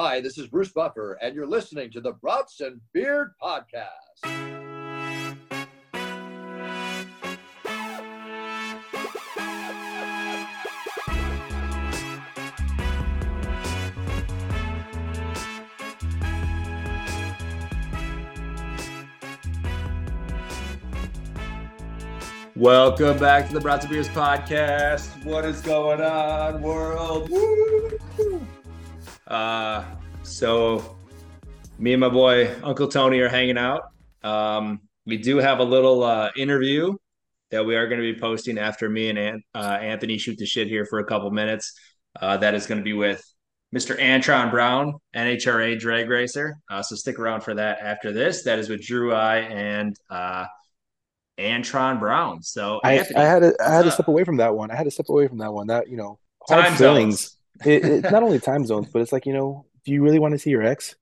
Hi, this is Bruce Buffer, and you're listening to the Brats and Beard Podcast. Welcome back to the Brats and Beers podcast. What is going on, world? Woo! Uh, so, me and my boy Uncle Tony are hanging out. Um, we do have a little uh, interview that we are going to be posting after me and An- uh, Anthony shoot the shit here for a couple minutes. Uh, that is going to be with Mr. Antron Brown, NHRA drag racer. Uh, so stick around for that after this. That is with Drew I and uh, Antron Brown. So I, Anthony, I had to I had to step away from that one. I had to step away from that one. That you know, hard Time feelings. zones. It, it's not only time zones, but it's like you know, do you really want to see your ex?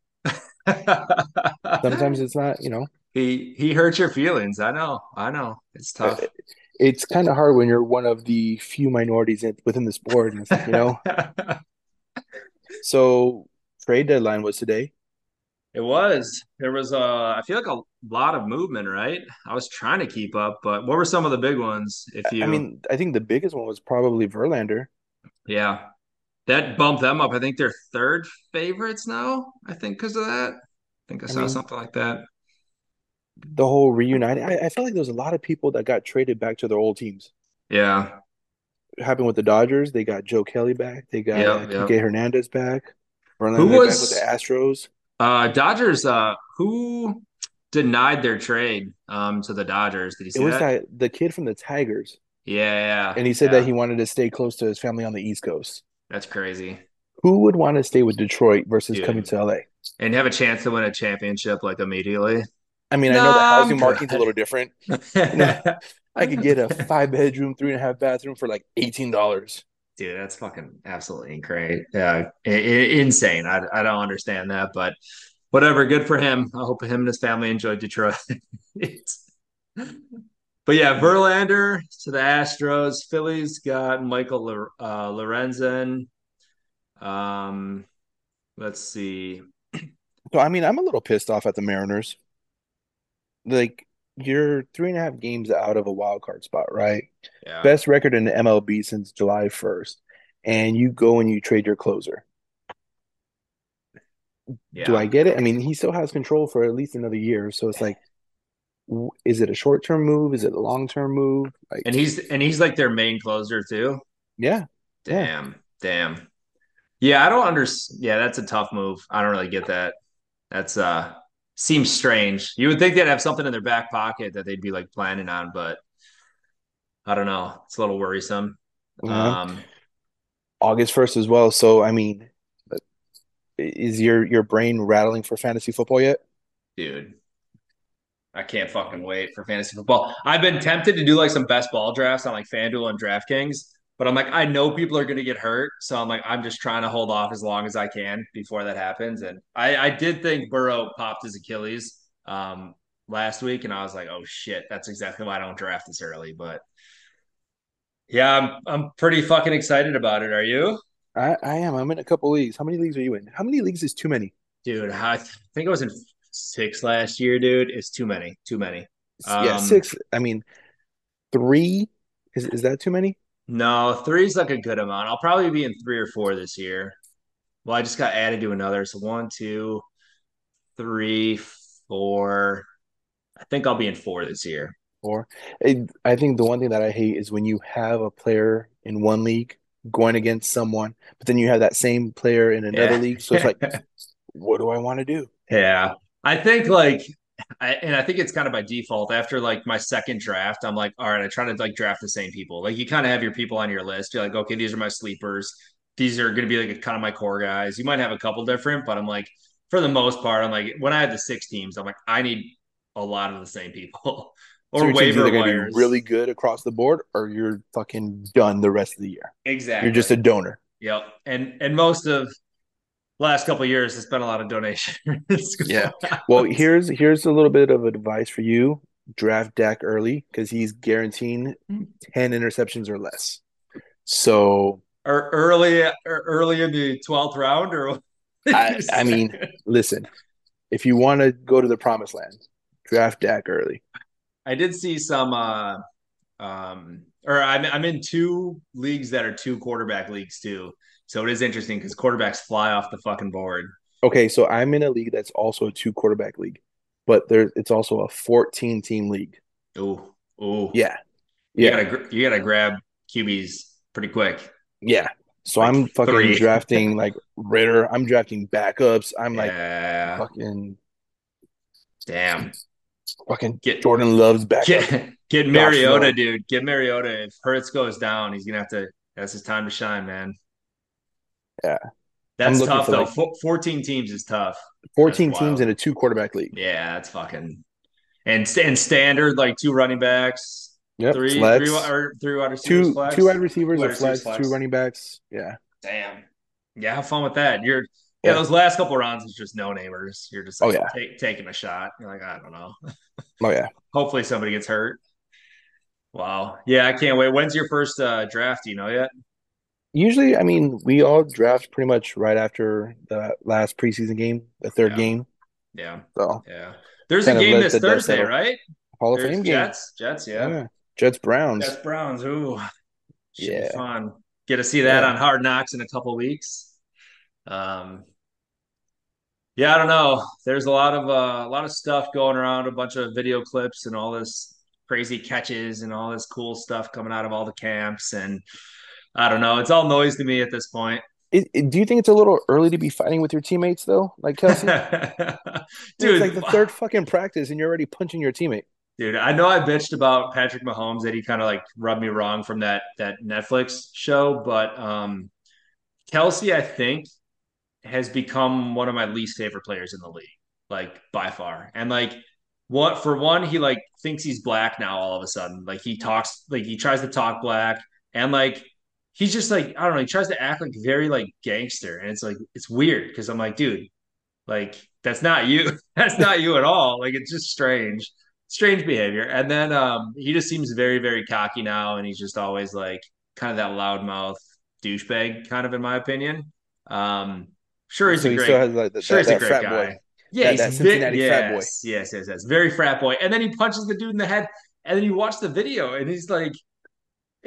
Sometimes it's not. You know, he he hurt your feelings. I know. I know. It's uh, tough. it's kind of hard when you're one of the few minorities within this board, And it's like, you know, so trade deadline was today. it was. There was a. I feel like a lot of movement, right? I was trying to keep up, but what were some of the big ones? If you I mean, I think the biggest one was probably Verlander. yeah. That bumped them up. I think they're third favorites now. I think because of that. I think I I saw mean- something like that. The whole reuniting. I, I felt like there was a lot of people that got traded back to their old teams. Yeah. It happened with the Dodgers. They got Joe Kelly back. They got Yep, uh, yep. Hernandez back. Who back was- with the Astros. Uh Dodgers uh who denied their trade um to the Dodgers? Did you see It was that? that the kid from the Tigers, Yeah, yeah. and he said yeah. that he wanted to stay close to his family on the East Coast. That's crazy. Who would want to stay with Detroit versus Dude. coming to LA? And have a chance to win a championship like immediately. I mean, I know the housing I'm market's a little different. I could get a five bedroom, three and a half bathroom for like eighteen dollars. Dude, that's fucking absolutely great. Yeah, i- i- insane. I, I don't understand that, but whatever. Good for him. I hope him and his family enjoyed Detroit. but yeah, Verlander to the Astros. Phillies got Michael uh, Lorenzen. Um, let's see. So I mean, I'm a little pissed off at the Mariners. Like you're three and a half games out of a wild card spot, right? Yeah, Best record in the MLB since July 1st, and you go and you trade your closer. yeah. Do I get it? I mean, he still has control for at least another year, so it's like, is it a short term move? Is it a long term move? Like, And he's and he's like their main closer too. yeah, Yeah. Damn, damn. Yeah, I don't understand. Yeah, that's a tough move. I don't really get that. That's uh seems strange. You would think they'd have something in their back pocket that they'd be like planning on, but I don't know. It's a little worrisome. Yeah. Um, August 1st as well. So, I mean, is your your brain rattling for fantasy football yet? dude, I can't fucking wait for fantasy football. I've been tempted to do like some best ball drafts on like FanDuel and DraftKings, but I'm like, I know people are gonna get hurt, so I'm like, I'm just trying to hold off as long as I can before that happens. And I, I did think Burrow popped his Achilles um last week, and I was like, oh shit, that's exactly why I don't draft this early. But yeah, I'm I'm pretty fucking excited about it. Are you? I, I am. I'm in a couple leagues. How many leagues are you in? How many leagues is too many? Dude, I think I was in six last year, dude. It's too many, too many. yeah, Um, six. I mean, three. Is is that too many? No, three's like a good amount. I'll probably be in three or four this year. Well, I just got added to another. So one, two, three, four. I think I'll be in four this year. Four. I I think the one thing that I hate is when you have a player in one league going against someone, but then you have that same player in another Yeah. league. So it's like, what do I want to do? Yeah. I think like I, and I think it's kind of by default after like my second draft, I'm like, all right, I try to like draft the same people. Like you kind of have your people on your list. You're like, okay, these are my sleepers. These are going to be like kind of my core guys. You might have a couple different, but I'm like, for the most part, I'm like, when I had the six teams, I'm like, I need a lot of the same people or team's waiver going to wires. be really good across the board, or you're fucking done the rest of the year. exactly. You're just a donor. Yep. And and most of last couple of years, it's been a lot of donations. Yeah. Well, here's here's a little bit of advice for you. Draft Dak early because he's guaranteeing ten interceptions or less. So or early or early in the twelfth round, or I, I mean, listen, if you want to go to the promised land, draft Dak early. I did see some uh um or I'm I'm in two leagues that are two quarterback leagues too. So it is interesting because quarterbacks fly off the fucking board. Okay, so I'm in a league that's also a two quarterback league, but there it's also a 14 team league. Oh, oh, Yeah. You Yeah. gotta you gotta grab QBs pretty quick. Yeah. So Like I'm fucking three. drafting like Ridder. I'm drafting backups. I'm like yeah, fucking damn. fucking Get Jordan loves backup. get get Mariota, dude. Get Mariota. If Hurts goes down, he's gonna have to. That's his time to shine, man. Yeah. That's tough though. like- Fourteen teams is tough. 14 That's teams wild. in a two quarterback league. Yeah, that's fucking and and standard like two running backs, Yep. three flex. three or three wide receivers, two flex. two wide receivers, wide flex, flex. two running backs. Yeah. Damn. Yeah, have fun with that. You're yeah, Yeah. those last couple rounds is just no namers. You're just Oh, yeah. take, taking a shot. You're like, I don't know. Oh yeah. Hopefully somebody gets hurt. Wow. Yeah, I can't wait. When's your first uh, draft? Do you know yet? Usually, I mean, we all draft pretty much right after the last preseason game, the third Yeah. game. Yeah, So yeah. There's a game this Thursday, right? Hall of There's Fame game. Jets. Jets, yeah. Yeah. Jets Browns. Jets Browns. Ooh, should Yeah. fun. Get to see that Yeah. on Hard Knocks in a couple weeks. Um, yeah, I don't know. There's a lot of uh, a lot of stuff going around, a bunch of video clips and all this crazy catches and all this cool stuff coming out of all the camps, and I don't know. It's all noise to me at this point. It- it- do you think it's a little early to be fighting with your teammates though? Like Kelce? Dude, it's like the third fucking practice and you're already punching your teammate. Dude, I know I bitched about Patrick Mahomes that he kind of like rubbed me wrong from that that Netflix show, but um Kelce, I think, has become one of my least favorite players in the league, like by far. And like what for one, he like thinks he's black now all of a sudden. Like he talks like he tries to talk black and like he's just like, I don't know, he tries to act like very like gangster. And it's like it's weird because I'm like, dude, like that's not you. that's not you at all. Like it's just strange. Strange behavior. And then um he just seems very, very cocky now, and he's just always like kind of that loudmouth douchebag, kind of in my opinion. Um sure he's so a he great still has like the, sure that, he's a great frat guy. boy. Yeah, That- he's that Cincinnati frat boy. Yes, yes, yes. Very frat boy. And then he punches the dude in the head, and then you watch the video, and he's like,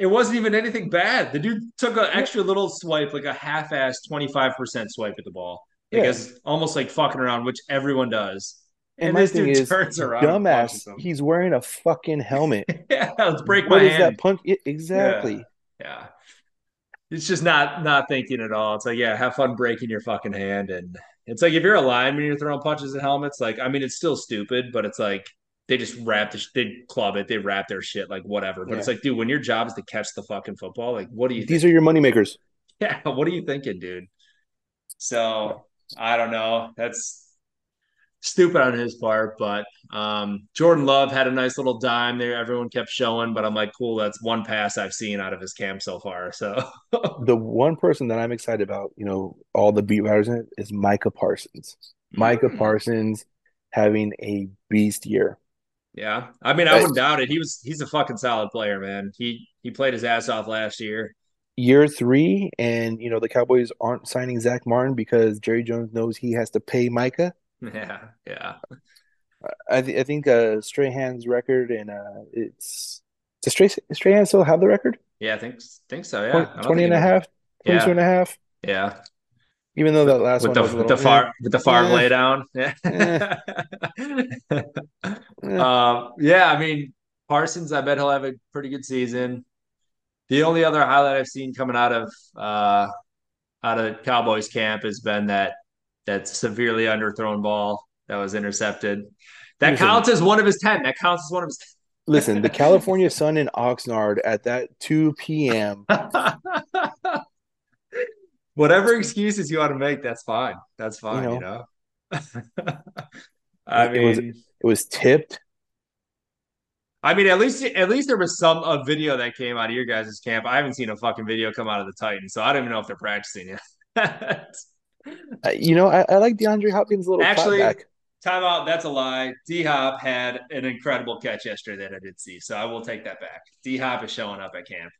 it wasn't even anything bad. The dude took an extra little swipe, like a half-ass 25% swipe at the ball. Yeah. Because almost like fucking around, which everyone does. And, And, this dude is, turns around. dumbass, he's wearing a fucking helmet. yeah, let's break What my is hand. that punch? Yeah, exactly. Yeah. It's just not not thinking at all. It's like, yeah, have fun breaking your fucking hand. And it's like if you're a lineman, and you're throwing punches at helmets. Like, I mean, it's still stupid, but it's like they just wrap the sh- they club it, they wrap their shit, like whatever. But it's like, dude, when your job is to catch the fucking football, like, what do you? These are your moneymakers. Yeah, what are you thinking, dude? So I don't know. That's stupid on his part, but um, Jordan Love had a nice little dime there. Everyone kept showing, but I'm like, cool. That's one pass I've seen out of his camp so far. So The one person that I'm excited about, you know, all the beat writers in it, is Micah Parsons. Micah Mm. Parsons having a beast year. Yeah, I mean, I wouldn't doubt it. He was he's a fucking solid player, man. He he played his ass off last year. Year three, and you know the Cowboys aren't signing Zack Martin because Jerry Jones knows he has to pay Micah. Yeah, yeah. I, th- I think uh, Strahan's record, and uh, it's does Stray Strahan still have the record? Yeah, I think think so. Yeah, 20, 20 and a half, 22 Yeah, and a half. yeah. Even though that last With one the was a with little the far with the farm Eh. laydown. Yeah. Um, yeah, I mean Parsons. I bet he'll have a pretty good season. The only other highlight I've seen coming out of uh, out of Cowboys camp has been that that severely underthrown ball that was intercepted. That Listen. counts as one of his ten. That counts as one of his. Listen, the California Sun in Oxnard at that 2 p.m. Whatever excuses you want to make, that's fine. That's fine. You know. I It mean, was- It was tipped. I mean, at least at least there was some a video that came out of your guys' camp. I haven't seen a fucking video come out of the Titans, so I don't even know if they're practicing yet. Uh, you know, I, I like DeAndre Hopkins' a little Actually- clapback. Timeout. That's a lie. D Hop had an incredible catch yesterday that I did see, so I will take that back. D Hop is showing up at camp.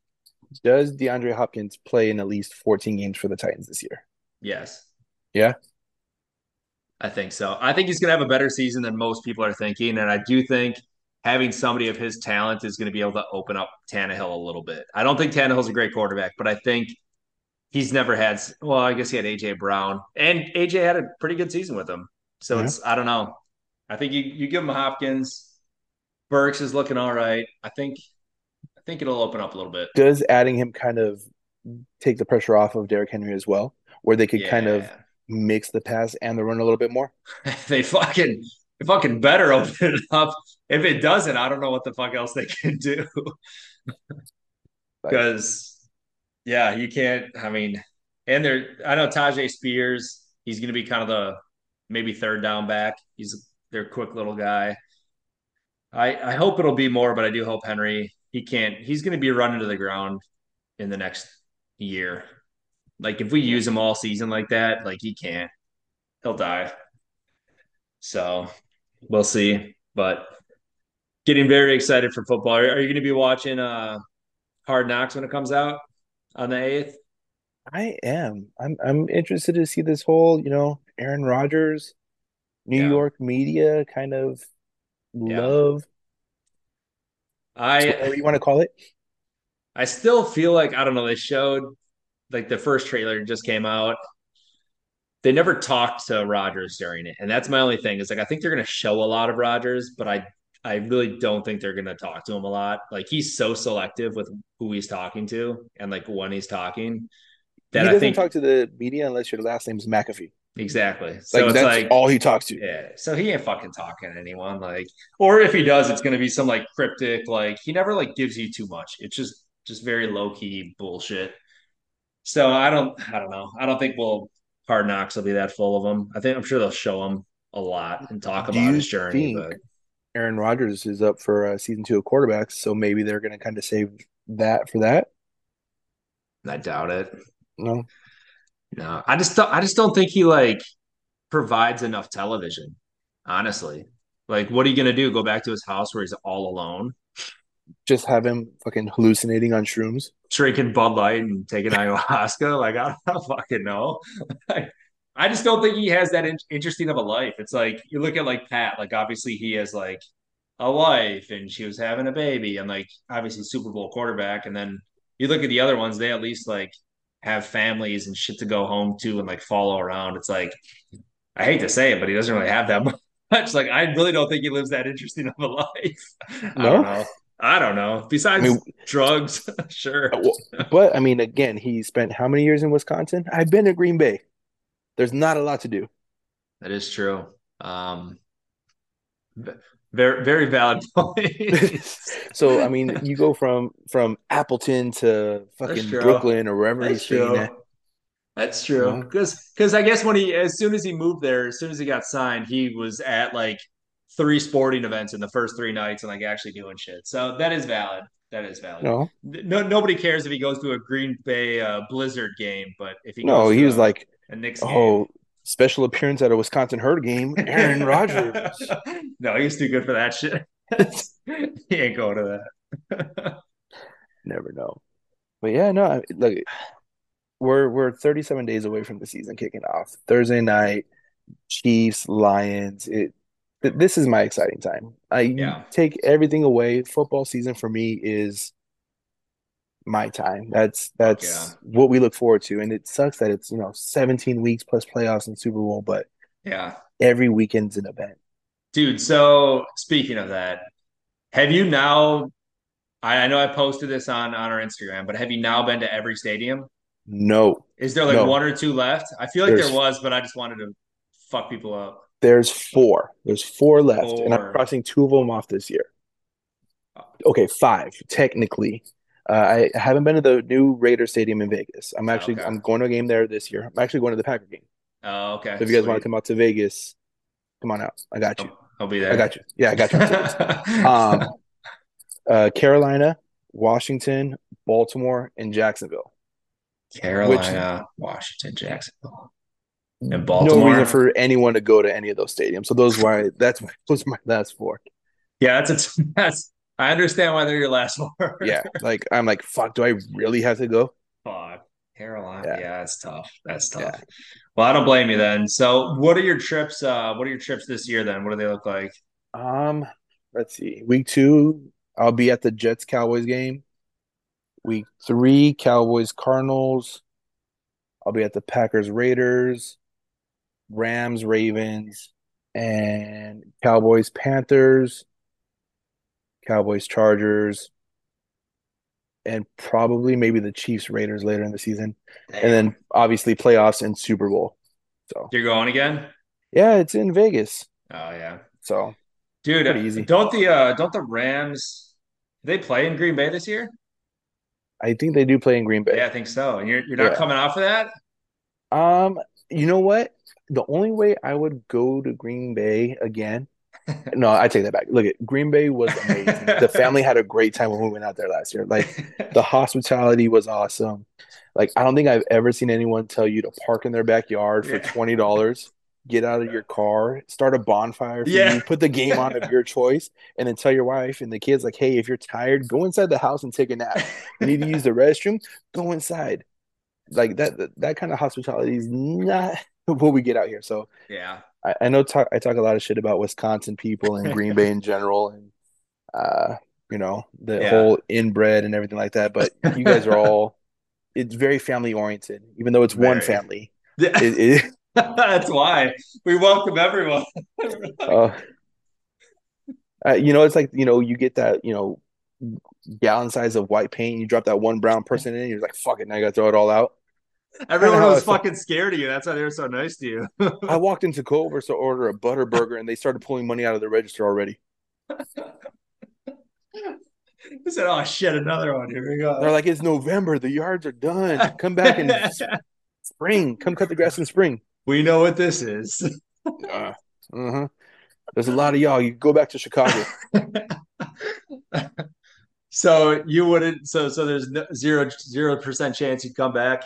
Does DeAndre Hopkins play in at least 14 games for the Titans this year? Yes. Yeah? I think so. I think he's going to have a better season than most people are thinking, and I do think having somebody of his talent is going to be able to open up Tannehill a little bit. I don't think Tannehill's a great quarterback, but I think he's never had. Well, I guess he had AJ Brown, and AJ had a pretty good season with him. So yeah. it's I don't know. I think you you give him Hopkins. Burks is looking all right. I think think it'll open up a little bit. Does adding him kind of take the pressure off of Derrick Henry as well, where they could yeah. kind of mix the pass and the run a little bit more? they fucking they fucking better open it up. If it doesn't, I don't know what the fuck else they can do. Because yeah, you can't. I mean, and there. I know Tyjae Spears. He's going to be kind of the maybe third down back. He's their quick little guy. I I hope it'll be more, but I do hope Henry. He can't. He's going to be running to the ground in the next year. Like if we use him all season like that, like he can't. He'll die. So we'll see. But getting very excited for football. Are, are you going to be watching uh Hard Knocks when it comes out? on the eighth? I am. I'm. I'm interested to see this whole, you know, Aaron Rodgers, New yeah. York media kind of yeah. love. I whatever you want to call it. I still feel like I don't know. They showed like the first trailer just came out. They never talked to Rodgers during it, and that's my only thing. Is like I think they're going to show a lot of Rodgers, but I I really don't think they're going to talk to him a lot. Like he's so selective with who he's talking to and like when he's talking that he doesn't I think, talk to the media unless your last name is McAfee. Exactly. So like, it's like all he talks to. Yeah. So he ain't fucking talking to anyone. Like, or if he does, it's going to be some like cryptic. Like he never like gives you too much. It's just just very low key bullshit. So I don't. I don't know. I don't think we'll Hard Knocks will be that full of them. I think I'm sure they'll show him a lot and talk about his journey. But Aaron Rodgers is up for uh, season two of quarterbacks, so maybe they're going to kind of save that for that. I doubt it. No, no. I just don't. I just don't think he like provides enough television. Honestly, like, what are you going to do? Go back to his house where he's all alone? Just have him fucking hallucinating on shrooms, drinking Bud Light and taking ayahuasca. like, I don't fucking know. I just don't think he has that in- interesting of a life. It's like you look at like Pat, like obviously he has like a wife and she was having a baby and like obviously Super Bowl quarterback. And then you look at the other ones, they at least like have families and shit to go home to and like follow around. It's like I hate to say it, but he doesn't really have that much. Like I really don't think he lives that interesting of a life. No? I don't know. I don't know. Besides I mean, drugs, sure. But I mean, again, he spent how many years in Wisconsin? I've been to Green Bay there's not a lot to do. That is true. Um, very very valid point. so I mean, you go from from Appleton to fucking Brooklyn or wherever That's he's at. That's true. Because because I guess when he as soon as he moved there, as soon as he got signed, he was at like three sporting events in the first three nights and like actually doing shit. So that is valid. That is valid. No, no nobody cares if he goes to a Green Bay uh, Blizzard game, but if he no, he was a, like a Knicks oh, game. Special appearance at a Wisconsin Herd game, Aaron Rodgers. no, he's too good for that shit. he ain't going to that. Never know. But yeah, no, look, we're we're 37 days away from the season kicking off. Thursday night, Chiefs, Lions. It this is my exciting time. I yeah. take everything away. Football season for me is my time. That's that's yeah. what we look forward to. And it sucks that it's, you know, 17 weeks plus playoffs and Super Bowl, but yeah, every weekend's an event. Dude, so speaking of that, have you now I, I know I posted this on on our Instagram, but have you now been to every stadium? No. Is there like no. one or two left? I feel like There's, there was, but I just wanted to fuck people up. There's four. There's four left, four. and I'm crossing two of them off this year. Okay, five technically. Uh, I haven't been to the new Raider Stadium in Vegas. I'm actually okay. I'm going to a game there this year. I'm actually going to the Packer game. Oh, okay. So if you guys Sweet. want to come out to Vegas, come on out. I got you. I'll, I'll be there. I got you. Yeah, I got you. um, uh, Carolina, Washington, Baltimore, and Jacksonville. Carolina, Which, Washington, Jacksonville, and Baltimore. No reason for anyone to go to any of those stadiums. So those why that's those my last four. Yeah, that's a, that's I understand why they're your last four. yeah, like I'm like, fuck, do I really have to go? Fuck. Carolina. Yeah. Yeah, that's tough. That's tough. Yeah. Well, I don't blame you then. So, what are your trips? Uh, what are your trips this year then? What do they look like? Um, let's see. Week two, I'll be at the Jets Cowboys game. Week three, Cowboys Cardinals. I'll be at the Packers Raiders, Rams Ravens, and Cowboys Panthers, Cowboys Chargers, and probably maybe the Chiefs Raiders later in the season. And then obviously playoffs and Super Bowl. So you're going again? yeah, it's in Vegas. Oh yeah, So dude. Easy. Don't the uh, don't the Rams? They play in Green Bay this year? I think they do play in Green Bay. Yeah, I think so. And you're you're not Yeah. coming off of that? Um, you know what? The only way I would go to Green Bay again. No, I take that back. Look at Green Bay was amazing. the family had a great time when we went out there last year. Like the hospitality was awesome. Like I don't think I've ever seen anyone tell you to park in their backyard for Yeah. twenty dollars, get out of your car, start a bonfire for Yeah. you, put the game on of your choice, and then tell your wife and the kids like, "Hey, if you're tired, go inside the house and take a nap. You need to use the restroom, go inside." Like that that, that kind of hospitality is not what we get out here. So yeah. I, I know talk, I talk a lot of shit about Wisconsin people and Green Bay in general, and uh, you know the Yeah. whole inbred and everything like that. But you guys are all it's very family oriented, even though it's one family. Yeah. It, it, That's why we welcome everyone. uh, uh, you know, it's like you know you get that you know gallon size of white paint, you drop that one brown person in, you're like, fuck it, now I gotta throw it all out. Everyone was fucking scared of you. That's why they were so nice to you. I walked into Culver's to order a butter burger, and they started pulling money out of the register already. I said, "Oh shit, another one. Here we go." They're like, it's November, the yards are done. Come back in spring. Come cut the grass in spring. we know what this is. Uh, uh-huh. There's a lot of y'all. You go back to Chicago. so you wouldn't. So so there's no, zero zero percent chance you'd come back.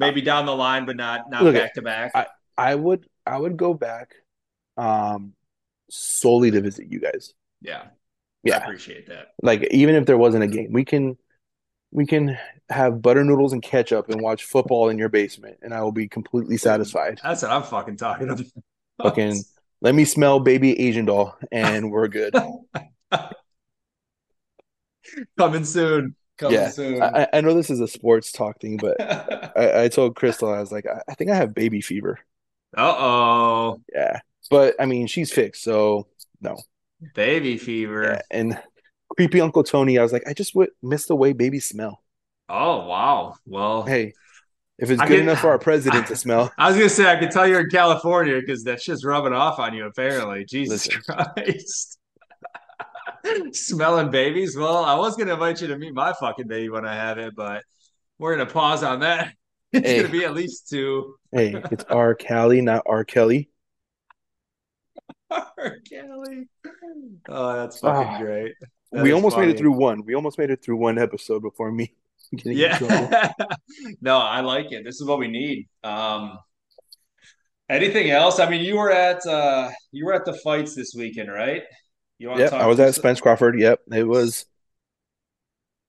Maybe down the line, but not not back to back. I would I would go back um solely to visit you guys. Yeah, I Yeah. appreciate that. Like even if there wasn't a game, we can we can have butter noodles and ketchup and watch football in your basement and I will be completely satisfied. That's what I'm fucking talking about. Fucking let me smell baby Asian doll and we're good. coming soon. Coming Yeah. soon. I, I know this is a sports talk thing, but I, I told Crystal I was like, I, I think I have baby fever. uh oh, Yeah. But I mean she's fixed, so no. baby fever. Yeah, and creepy Uncle Tony, I was like, I just would miss the way babies smell. Oh wow. Well, Hey, if it's I good enough for our president to smell, I was gonna say I could tell you're in California because that shit's rubbing off on you. Apparently, Jesus Listen. Christ. Smelling babies. Well, I was gonna invite you to meet my fucking baby when I have it, but we're gonna pause on that. It's Hey. gonna be at least two. hey, it's R. Callie, not R. Kelly. R. Kelly. Oh, that's fucking Ah. great. That we almost made it through one. We almost made it through one episode before me getting in trouble. Yeah. no, I like it. This is what we need. Um anything else? I mean, you were at uh you were at the fights this weekend, right? You Yep, I was at Spence Crawford. Yep, it was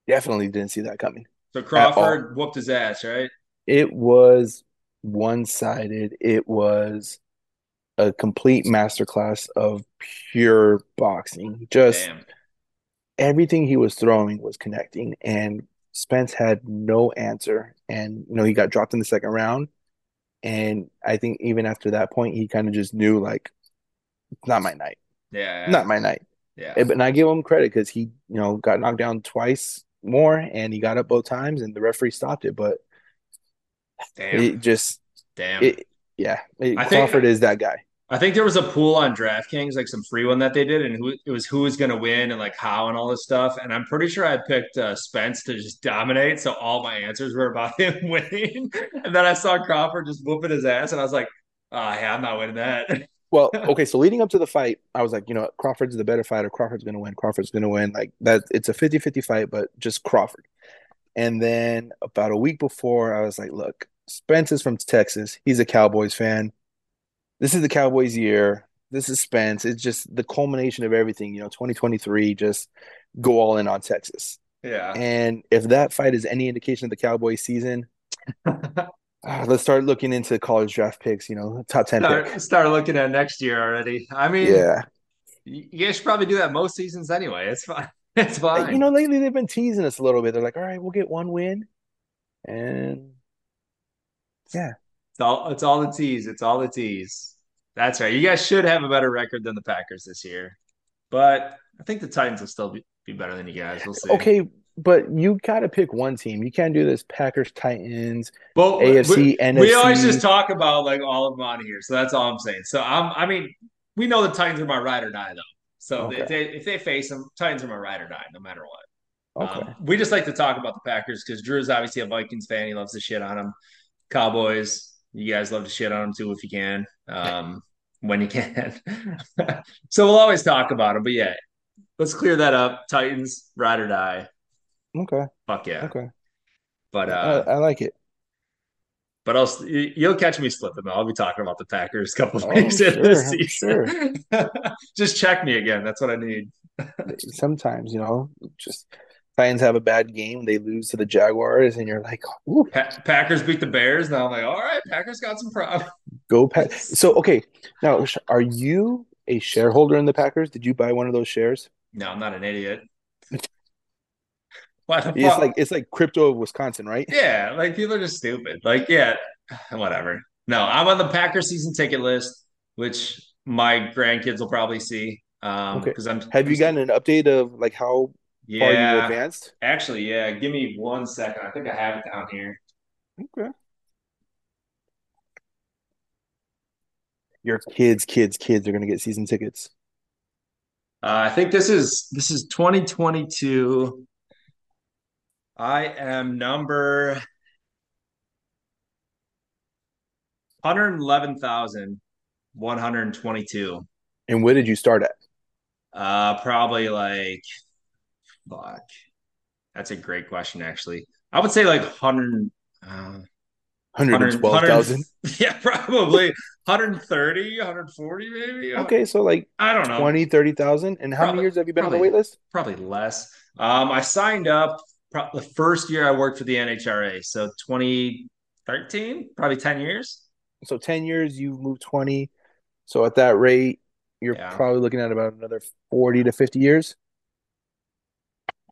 definitely didn't see that coming. So Crawford whooped his ass, right? It was one-sided. It was a complete masterclass of pure boxing. Just Damn. everything he was throwing was connecting, and Spence had no answer. And you know, he got dropped in the second round. And I think even after that point, he kind of just knew like, it's not my night, Yeah. not my night. Yeah. Eh, But and I give him credit because he, you know, got knocked down twice more, and he got up both times, and the referee stopped it. But Damn. it just, Damn. it, yeah, it- I think- Crawford is that guy. I think there was a pool on DraftKings, like some free one that they did, and who it was who was going to win and like how and all this stuff. And I'm pretty sure I picked uh, Spence to just dominate, so all my answers were about him winning. and then I saw Crawford just whooping his ass, and I was like, "Ah, yeah, I'm not winning that." Well, okay, so leading up to the fight, I was like, you know, Crawford's the better fighter. Crawford's going to win. Crawford's going to win. Like that, it's a 50-50 fight, but just Crawford. And then about a week before, I was like, look, Spence is from Texas. He's a Cowboys fan. This is the Cowboys year. This is Spence. It's just the culmination of everything, you know, 2023, just go all in on Texas. yeah. And if that fight is any indication of the Cowboys season, Uh, let's start looking into college draft picks. You know, top ten pick. start, start looking at next year already. I mean, Yeah, you you guys should probably do that most seasons anyway. It's fine. It's fine. you know, lately they've been teasing us a little bit. They're like, "All right, we'll get one win," and yeah, It's all it's all the tease. It's all the tease. That's right. You guys should have a better record than the Packers this year. But I think the Titans will still be, be better than you guys. We'll see. okay, but you got to pick one team. You can't do this Packers, Titans, But AFC, we, NFC. we always just talk about like all of them on here. So that's all I'm saying. So I'm I mean, we know the Titans are my ride or die though. So Okay. if they if they face them, Titans are my ride or die, no matter what. Okay, Um, we just like to talk about the Packers because Drew is obviously a Vikings fan. He loves to shit on them. Cowboys, you guys love to shit on them too if you can, um, when you can. so we'll always talk about them. But yeah, let's clear that up. Titans, ride or die. Okay, Fuck yeah. okay. But I, uh, I like it. but I'll you'll catch me slipping. though. I'll be talking about the Packers a couple of Oh, weeks into sure, the I'm season. Just check me again. That's what I need. Sometimes, you know, just Titans have a bad game, they lose to the Jaguars, and you're like, "Ooh, Pa- Packers beat the Bears. Now I'm like, all right, Packers got some problems. go Pack." So, okay, now are you a shareholder in the Packers? Did you buy one of those shares? No, I'm not an idiot. What It's like it's like crypto of Wisconsin, right? Yeah, like people are just stupid. Like, yeah, whatever. No, I'm on the Packer season ticket list, which my grandkids will probably see. Um, Okay. because I'm Have you gotten an update of like how far you advanced? actually, yeah. Give me one second. I think I have it down here. Okay. Your kids, kids, kids are gonna get season tickets. Uh, I think this is this is 2022. I am number 111,122. And where did you start at? Uh, probably like, fuck. That's a great question, actually. I would say like 100, uh, 112,000. Yeah, probably 130, 140, maybe. Okay, so like I don't know. 20, 30,000. And how many years have you been on the probably. wait list? Probably less. Um, I signed up pro- the first year I worked for the NHRA, so 2013, probably 10 years. So 10 years, you've moved 20. So at that rate, you're Yeah. probably looking at about another 40 to 50 years.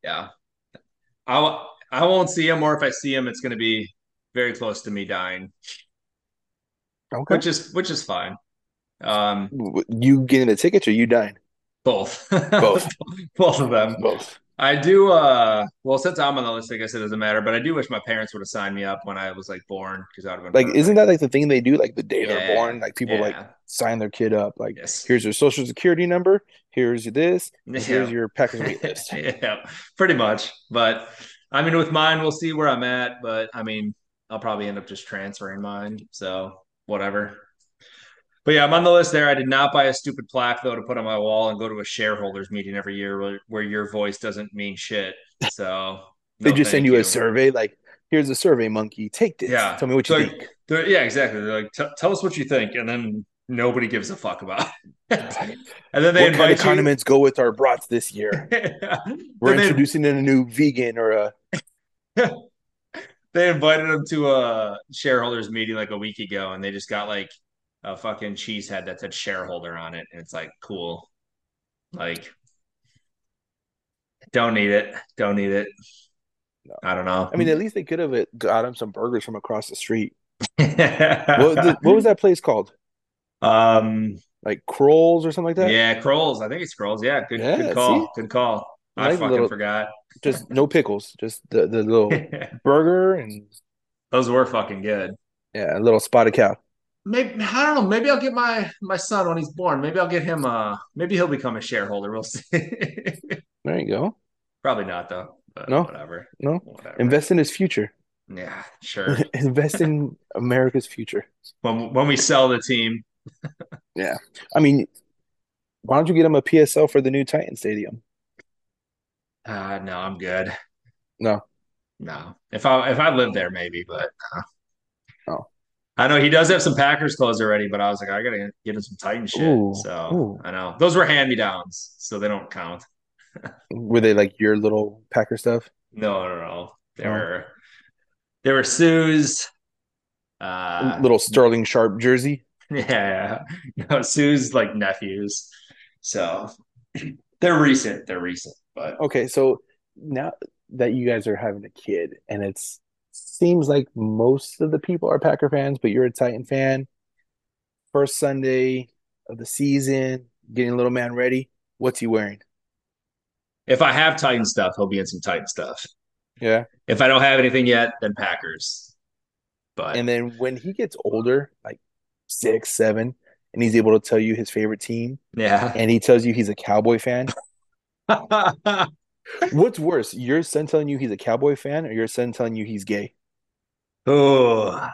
Yeah. I, I won't see him, or if I see him, it's going to be very close to me dying, Okay. which is which is fine. Um, You getting the tickets or you dying? both, Both. both of them. Both. I do. Uh, well, since I'm on the list, I guess it doesn't matter. But I do wish my parents would have signed me up when I was like born, because I would have been Like, isn't that like the thing they do? Like the day Yeah. they're born, like people like sign their kid up. Like, Yes. here's your social security number. Here's this. Yeah. Here's your wait list. yeah, pretty much. But I mean, with mine, we'll see where I'm at. But I mean, I'll probably end up just transferring mine. So whatever. But yeah, I'm on the list there. I did not buy a stupid plaque though to put on my wall and go to a shareholders meeting every year where, where your voice doesn't mean shit. So They just send thank you a survey. Like, here's a survey monkey. Take this. Yeah. Tell me what you So, think. They're- yeah, exactly. They're like, tell us what you think, and then nobody gives a fuck about. it. and then they What kind invite of you. condiments go with our brats this year? Then We're they- introducing in a new vegan or a they invited them to a shareholders meeting like a week ago, and they just got like a fucking cheese head that said shareholder on it, and it's like cool. Like, don't need it. Don't need it. No. I don't know. I mean, at least they could have uh, got him some burgers from across the street. what, the, what was that place called? Um. Like Kroll's or something like that? Yeah, Kroll's. I think it's Kroll's. Yeah, good, Yeah, good call. see? Good call. I I like fucking little- forgot. Just no pickles. Just the, the little burger and Those were fucking good. yeah, a little spotted cow. Maybe I don't know. Maybe I'll get my my son when he's born. Maybe I'll get him. Uh, maybe he'll become a shareholder. We'll see. There you go. Probably not though. But No? whatever. No? Whatever. Invest in his future. Yeah, sure. Invest in America's future. when when we sell the team, yeah, I mean, why don't you get him a PSL for the new Titan Stadium? uh, no, I'm good. No. No, if I if I lived there, maybe, but uh. I know he does have some Packers clothes already, but I was like, I gotta get him some Titan shit. Ooh, so ooh. I know those were hand me downs, so they don't count. Were they like your little Packer stuff? No, no, no. They Oh. were They were Sue's. Uh, Little Sterling Sharpe jersey. yeah, yeah. No, Sue's like nephews. So they're recent. They're recent, but Okay, so now that you guys are having a kid, and it's seems like most of the people are Packer fans, but you're a Titan fan. First Sunday of the season, getting a little man ready. What's he wearing? if I have Titan stuff, he'll be in some Titan stuff. Yeah. If I don't have anything yet, then Packers. But And then when he gets older, like six, seven, and he's able to tell you his favorite team, yeah. and he tells you he's a Cowboy fan, what's worse, your son telling you he's a Cowboy fan, or your son telling you he's gay? oh,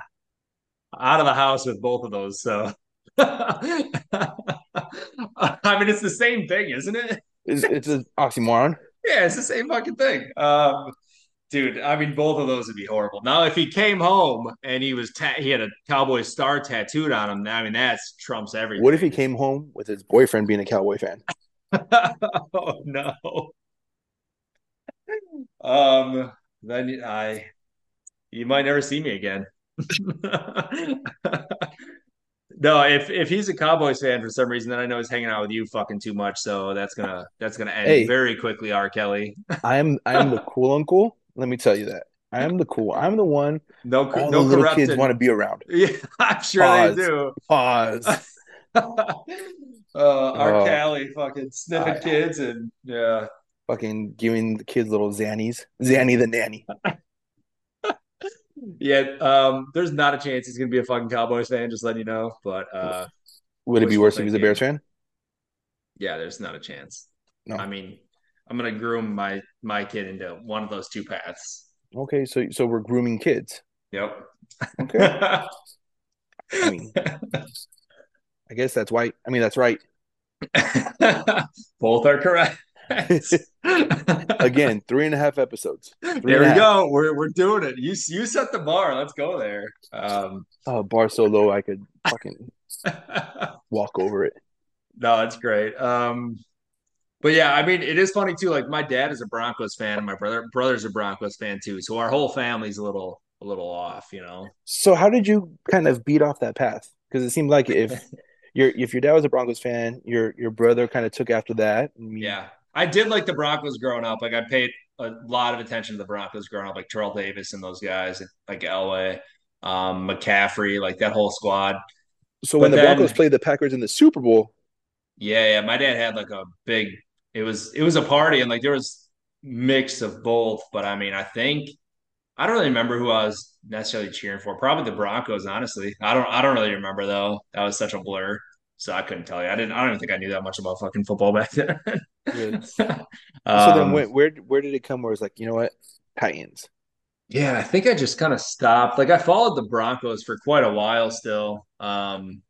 out of the house with both of those. So, I mean, it's the same thing, isn't it? It's, it's an oxymoron. Yeah, it's the same fucking thing. Um, dude, I mean, both of those would be horrible. Now, if he came home and he was ta- he had a Cowboy star tattooed on him, I mean, that's trumps everything. What if he came home with his boyfriend being a Cowboy fan? oh no. Um, then I, you might never see me again. no, if if he's a Cowboys fan for some reason, then I know he's hanging out with you fucking too much. So that's gonna that's gonna end Hey. very quickly. R. Kelly, I am I am the cool uncle. Let me tell you that. I am the cool. I'm the one no all no the little corrupted. kids want to be around. Yeah, I'm sure Pause. they do. Pause. uh, R. Oh. Kelly fucking sniffing I- kids and yeah. Fucking giving the kids little Zannies. Zanny the nanny. Yeah, um, there's not a chance he's gonna be a fucking Cowboys fan, just letting you know. But uh Would it be worse if he was a. Bears fan? yeah, there's not a chance. No. I mean, I'm gonna groom my my kid into one of those two paths. Okay, so so we're grooming kids. Yep. Okay. I mean, I guess that's why. I mean, that's right. Both are correct. Again, three and a half episodes. Three there we go. We're we're doing it. You you set the bar. Let's go there. Um, Oh, bar so low I could fucking walk over it. No, it's great. Um, but yeah, I mean, it is funny too. Like my dad is a Broncos fan, and my brother brother's a Broncos fan too. So our whole family's a little a little off, you know. So how did you kind of beat off that path? Because it seemed like if your if your dad was a Broncos fan, your your brother kind of took after that. I mean, Yeah, I did like the Broncos growing up. Like I paid a lot of attention to the Broncos growing up, like Terrell Davis and those guys, like Elway, um, McCaffrey, like that whole squad. So when the then- Broncos played the Packers in the Super Bowl, Yeah, yeah. My dad had like a big. It was it was a party, and like there was mix of both. But I mean, I think I don't really remember who I was necessarily cheering for. Probably the Broncos, honestly. I don't I don't really remember though. That was such a blur, so I couldn't tell you. I didn't. I don't even think I knew that much about fucking football back then. Really? um, so then where, where where did it come? Where it's like, you know what, Titans. Yeah, I think I just kind of stopped. Like I followed the Broncos for quite a while still. Um,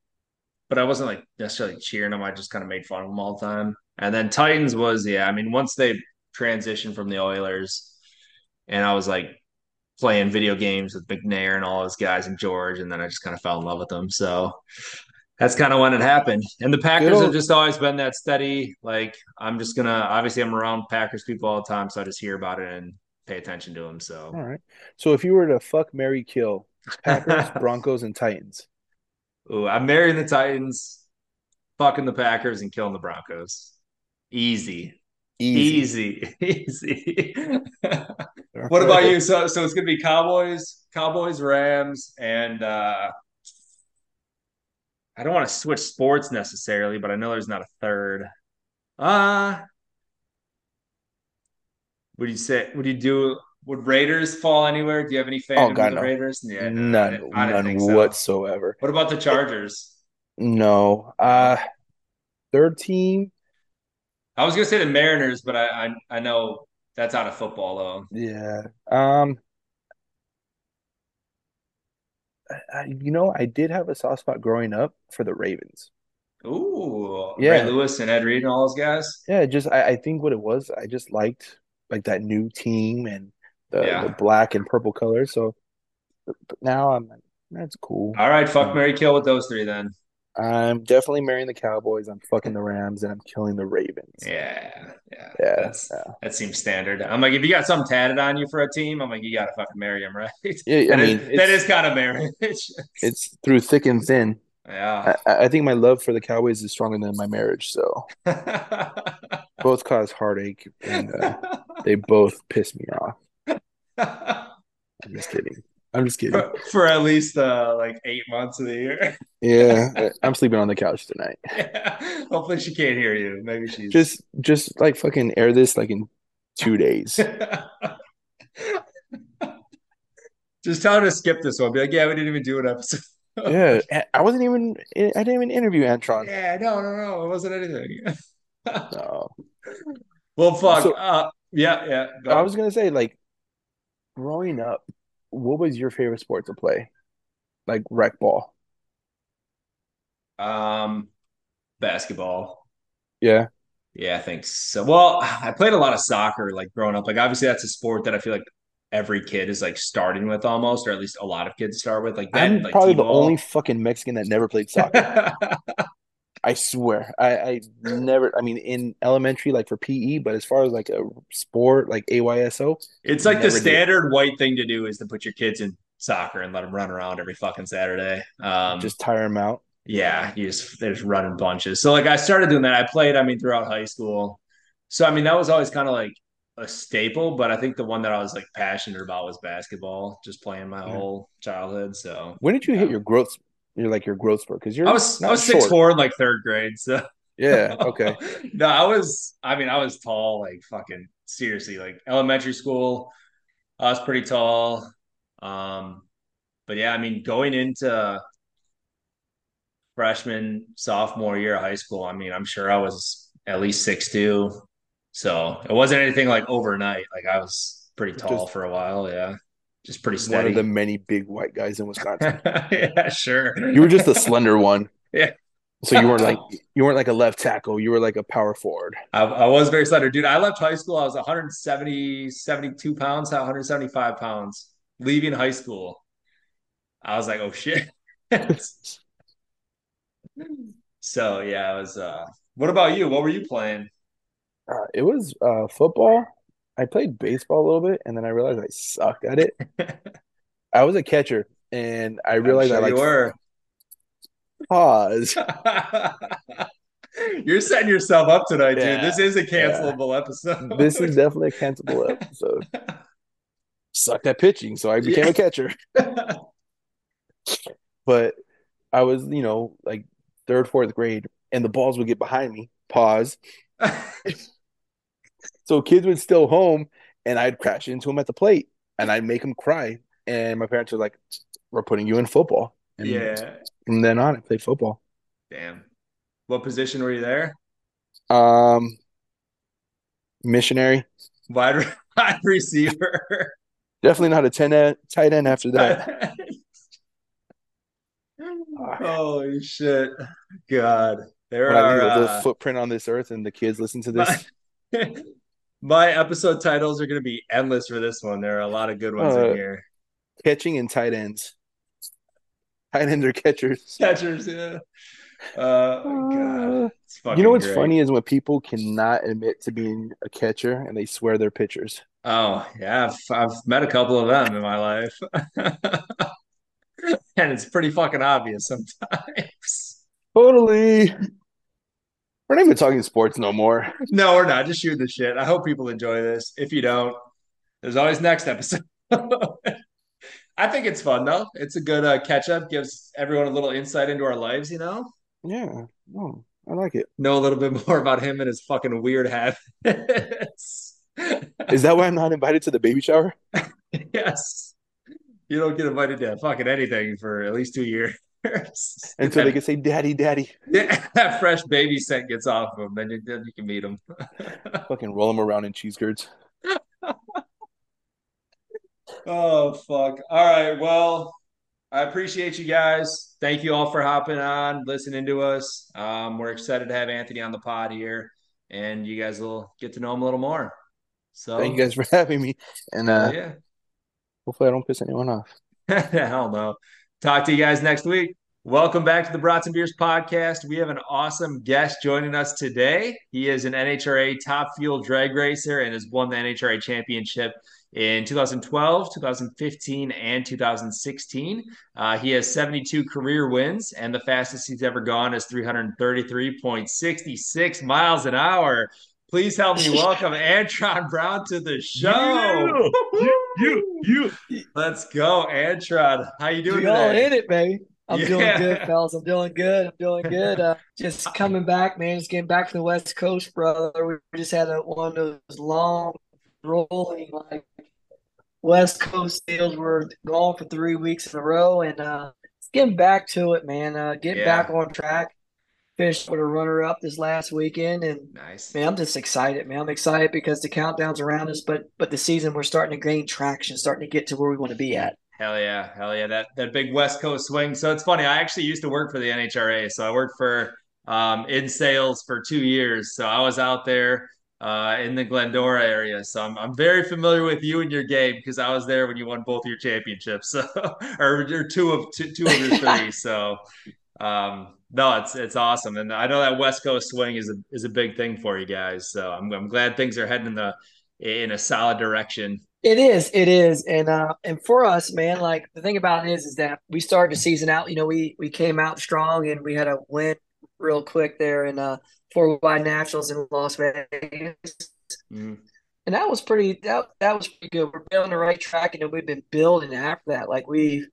but I wasn't like necessarily cheering them. I just kind of made fun of them all the time. And then Titans was, yeah, I mean, once they transitioned from the Oilers and I was like playing video games with McNair and all those guys and George, and then I just kind of fell in love with them. So that's kind of when it happened. And the Packers have just always been that steady. Like I'm just gonna obviously I'm around Packers people all the time, so I just hear about it and pay attention to them. So All right. So if you were to fuck Marry Kill, Packers, Broncos, and Titans. Ooh, I'm marrying the Titans, fucking the Packers, and killing the Broncos. Easy. Easy. Easy. Easy. what about you? So so it's gonna be Cowboys, Cowboys, Rams, and uh I don't want to switch sports necessarily, but I know there's not a third. Uh would you say would you do would Raiders fall anywhere? Do you have any fandom Oh, God, the no. Raiders? Yeah, None, didn't- I didn't none so. whatsoever. What about the Chargers? No. Uh, third team. I was gonna say the Mariners, but I I, I know that's out of football though. Yeah. Um. I, you know, I did have a soft spot growing up for the Ravens. Ooh, Yeah. Ray Lewis and Ed Reed and all those guys. Yeah, just I, I think what it was, I just liked like that new team and the, Yeah. the black and purple colors. So now I'm like, that's cool. All right, fuck um, Marry Kill with those three then. I'm definitely marrying the Cowboys. I'm fucking the Rams, and I'm killing the Ravens. Yeah, yeah, Yeah, That's yeah. that seems standard. I'm like, if you got something tatted on you for a team, I'm like, you gotta fucking marry him, right? Yeah, I That is- mean, that is kind of marriage. It's through thick and thin. yeah. I, I think my love for the Cowboys is stronger than my marriage. So both cause heartache, and uh, they both piss me off. I'm just kidding. I'm just kidding. for, for at least uh, like eight months of the year. Yeah, I'm sleeping on the couch tonight. Hopefully she can't hear you. Maybe she's Just, just like fucking air this like in two days. just tell her to skip this one. Be like, yeah, we didn't even do an episode. Yeah, I wasn't even. I didn't even interview Antron. Yeah, no, no, no. It wasn't anything. No, well, fuck. So- uh, yeah, yeah. I was gonna say like, growing up, what was your favorite sport to play? Like rec ball. um, basketball. Yeah, Yeah, I think so. Well, I played a lot of soccer like growing up. Like obviously that's a sport that I feel like every kid is like starting with almost, or at least a lot of kids start with. Like that, I'm like probably the T-ball. only fucking Mexican that never played soccer. I swear, I, I never. I mean, in elementary, like for PE, but as far as like a sport, like AYSO, it's like the Never did. standard white thing to do is to put your kids in soccer and let them run around every fucking Saturday. Um, just tire them out. yeah, you just they're just running bunches. So like I started doing that. I played, I mean, throughout high school. So I mean, that was always kind of like a staple, but I think the one that I was like passionate about was basketball, just playing my Yeah. whole childhood. So When did you hit your growth? You're like your growth spurt because you're I was I was six four in like third grade. So Yeah. Okay. no, I was I mean, I was tall, like fucking seriously, like elementary school, I was pretty tall. Um, but yeah, I mean, going into freshman, sophomore year of high school, I mean, I'm sure I was at least six two. So it wasn't anything like overnight. Like I was pretty tall Just- for a while, yeah. Just pretty One of the many big white guys in Wisconsin. yeah, sure. You were just the slender one. Yeah. So you weren't like you weren't like a left tackle. You were like a power forward. I, I was very slender, dude. I left high school. I was 170, 72 pounds, 175 pounds. Leaving high school, I was like, oh shit. so yeah, I was. uh What about you? What were you playing? Uh, it was uh, football. I played baseball a little bit, and then I realized I sucked at it. I was a catcher, and I realized I'm I sure like you were. pause. You're setting yourself up tonight, Yeah, dude. This is a cancelable episode. This is definitely a cancelable episode. Sucked at pitching, so I became Yeah. a catcher. But I was, you know, like third, fourth grade, and the balls would get behind me. Pause. So kids would still home, and I'd crash into them at the plate, and I'd make them cry. And my parents were like, "We're putting you in football." And yeah. From then on, I played football. Damn. What position were you there? Um, missionary. Wide, wide receiver. Definitely not a ten end, tight end after that. Holy shit. God. There When I are leave a little uh, footprint on this earth, and the kids listen to this. my, episode titles are going to be endless for this one. There are a lot of good ones Uh, in here. catching and tight ends. Tight ends are catchers. Catchers, yeah. Uh, my God. It's you know what's great. funny is when people cannot admit to being a catcher and they swear they're pitchers. Oh, yeah. I've, I've met a couple of them in my life. and it's pretty fucking obvious sometimes. Totally. We're not even talking sports no more. No, we're not. Just shoot the shit. I hope people enjoy this. If you don't, there's always next episode. I think it's fun though. It's a good uh, catch up. Gives everyone a little insight into our lives. You know, Yeah. No, I like it. know a little bit more about him and his fucking weird habits. Is that why I'm not invited to the baby shower? yes, you don't get invited to fucking anything for at least two years Until they can say, Daddy, Daddy. Yeah, that fresh baby scent gets off of them, then you, then you can meet them. Fucking roll them around in cheese curds. Oh fuck. All right. Well, I appreciate you guys. Thank you all for hopping on, listening to us. Um, we're excited to have Anthony on the pod here, and you guys will get to know him a little more. So Thank you guys for having me. And uh, yeah. hopefully I don't piss anyone off. Hell no. Talk to you guys next week. Welcome back to the Brats and Beers podcast. We have an awesome guest joining us today. He is an NHRA top fuel drag racer and has won the NHRA championship in 2012, 2015, and 2016. Uh, he has 72 career wins, and the fastest he's ever gone is 333.66 miles an hour. Please help me welcome Antron Brown to the show. You, you, you. Let's go, Antron. How you doing We all in it, baby. I'm Yeah. doing good, fellas. I'm doing good. I'm doing good. Uh, just coming back, man. Just getting back from the West Coast, brother. We just had a, one of those long, rolling like West Coast deals. We're gone for three weeks in a row, and uh, getting back to it, man. Uh, getting Yeah. back on track. Finished with a runner-up this last weekend, and Nice. Man, I'm just excited, man. I'm excited because the countdown's around us, but but the season we're starting to gain traction, starting to get to where we want to be at. Hell yeah, hell yeah! That that big West Coast swing. So it's funny. I actually used to work for the NHRA. So I worked for um, in sales for two years. So I was out there uh, in the Glendora area. So I'm I'm very familiar with you and your game because I was there when you won both your championships. So or, or two of two, two of your three. So um, no, it's it's awesome, and I know that West Coast swing is a is a big thing for you guys. So I'm I'm glad things are heading in the in a solid direction. It is, it is, and uh, and for us, man, like the thing about it is, is that we started the season out. You know, we we came out strong, and we had a win real quick there in uh four wide nationals in Las Vegas, Mhm. and that was pretty that that was pretty good. We're on the right track, and we've been building after that. Like we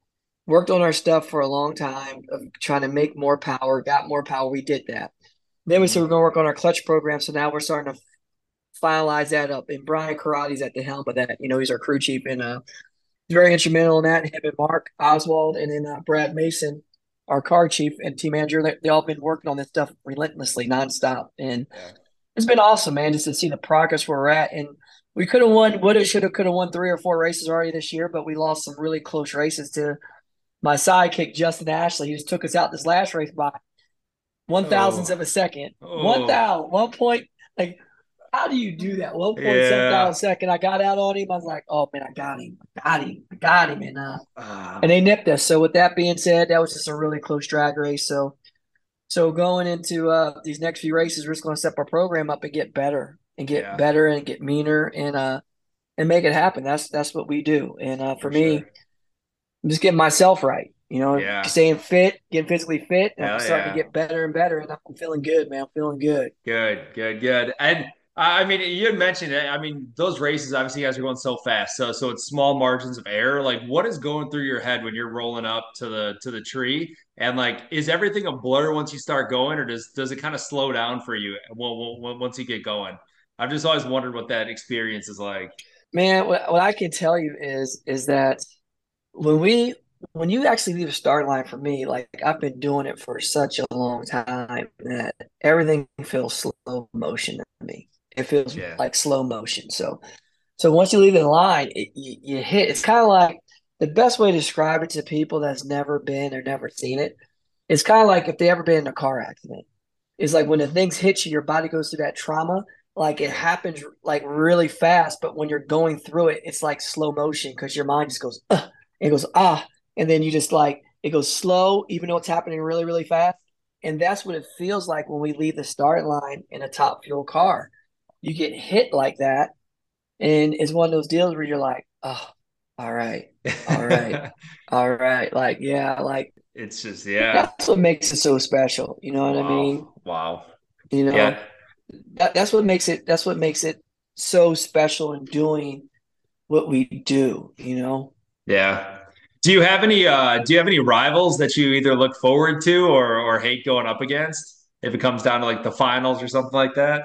worked on our stuff for a long time of trying to make more power, got more power. We did that. Then we said we're going to work on our clutch program. So now we're starting to finalize that up. And Brian Corradi's at the helm of that. You know, he's our crew chief and uh, he's very instrumental in that. And him and Mark Oswald and then uh, Brad Mason, our car chief and team manager. They, they all been working on this stuff relentlessly, nonstop. And it's been awesome, man, just to see the progress where we're at. And we could have won, would have, should have, could have won three or four races already this year, but we lost some really close races to my sidekick, Justin Ashley. He just took us out this last race by one thousandths Oh. of a second. Oh. One thousand, one point. Like, how do you do that? One point seven Yeah. thousand second. I got out on him. I was like, oh man, I got him. I got him. I got him. And uh, Ah. and they nipped us. So with that being said, that was just a really close drag race. So so going into uh these next few races, we're just going to step our program up and get better and get Yeah. better and get meaner and uh and make it happen. That's that's what we do. And uh for me, sure. I'm just getting myself right. You know, Yeah. staying fit, getting physically fit, and Hell I'm starting yeah. to get better and better. And I'm feeling good, man. I'm feeling good. Good, good, good. And I mean, you had mentioned it. I mean, those races, obviously, you guys are going so fast. So, so it's small margins of error. Like, what is going through your head when you're rolling up to the to the tree? And like, is everything a blur once you start going, or does does it kind of slow down for you once you get going? I've just always wondered what that experience is like. Man, what, what I can tell you is is that when we when you actually leave the start line for me, like I've been doing it for such a long time that everything feels slow motion to me. It feels Yeah. like slow motion. So so once you leave the line, it, you, you hit. It's kind of like the best way to describe it to people that's never been or never seen it. It's kind of like if they ever been in a car accident. It's like when the things hit you, your body goes through that trauma. Like it happens like really fast, but when you're going through it, it's like slow motion because your mind just goes, Ugh, it goes ah, and then you just like it goes slow, even though it's happening really, really fast. And that's what it feels like when we leave the start line in a top fuel car. You get hit like that, and it's one of those deals where you're like, oh, all right, All right. all right, like yeah, like it's just yeah. that's what makes it so special. You know what I mean? Wow. You know, Yeah. that, that's what makes it that's what makes it so special in doing what we do, you know? Yeah. Do you have any uh do you have any rivals that you either look forward to or or hate going up against if it comes down to like the finals or something like that?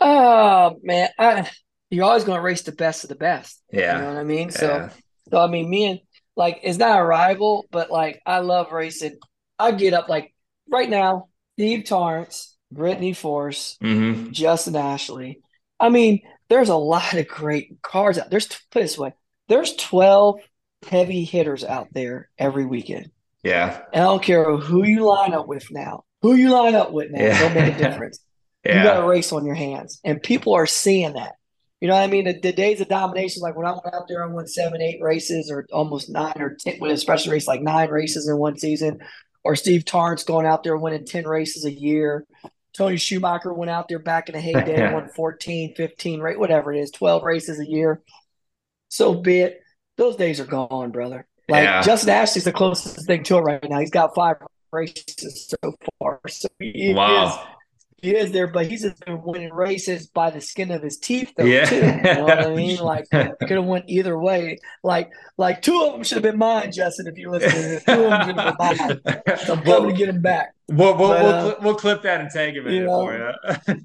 Oh man, I, you're always going to race the best of the best. Yeah. You know what I mean? So, Yeah. so I mean, me and like it's not a rival, but like I love racing. I get up like right now, Steve Torrence, Brittany Force, hmm Justin Ashley. I mean, there's a lot of great cars out. There's put it this way, there's 12 heavy hitters out there every weekend. Yeah. And I don't care who you line up with now. Who you line up with now, Yeah. don't make a difference. You got a race on your hands, and people are seeing that. You know what I mean? The, the days of domination, like when I went out there, I won seven, eight races, or almost nine, or ten, with a special race, like nine races in one season, or Steve Torrence going out there winning 10 races a year. Tony Schumacher went out there back in the heyday, won 14, 15, right, whatever it is, 12 races a year. So be it. Those days are gone, brother. Like Yeah. Justin Ashley's the closest thing to it right now. He's got five races so far. So he is Wow. he is there, but he's just been winning races by the skin of his teeth, though. Yeah. Too, you know what I mean? Like, could have went either way. Like, like two of them should have been mine, Justin. If you're listening, two of them should have been mine. So I'm coming to get him back. We'll, we'll, But, we'll, uh, we'll clip that and tag him in you know. for you.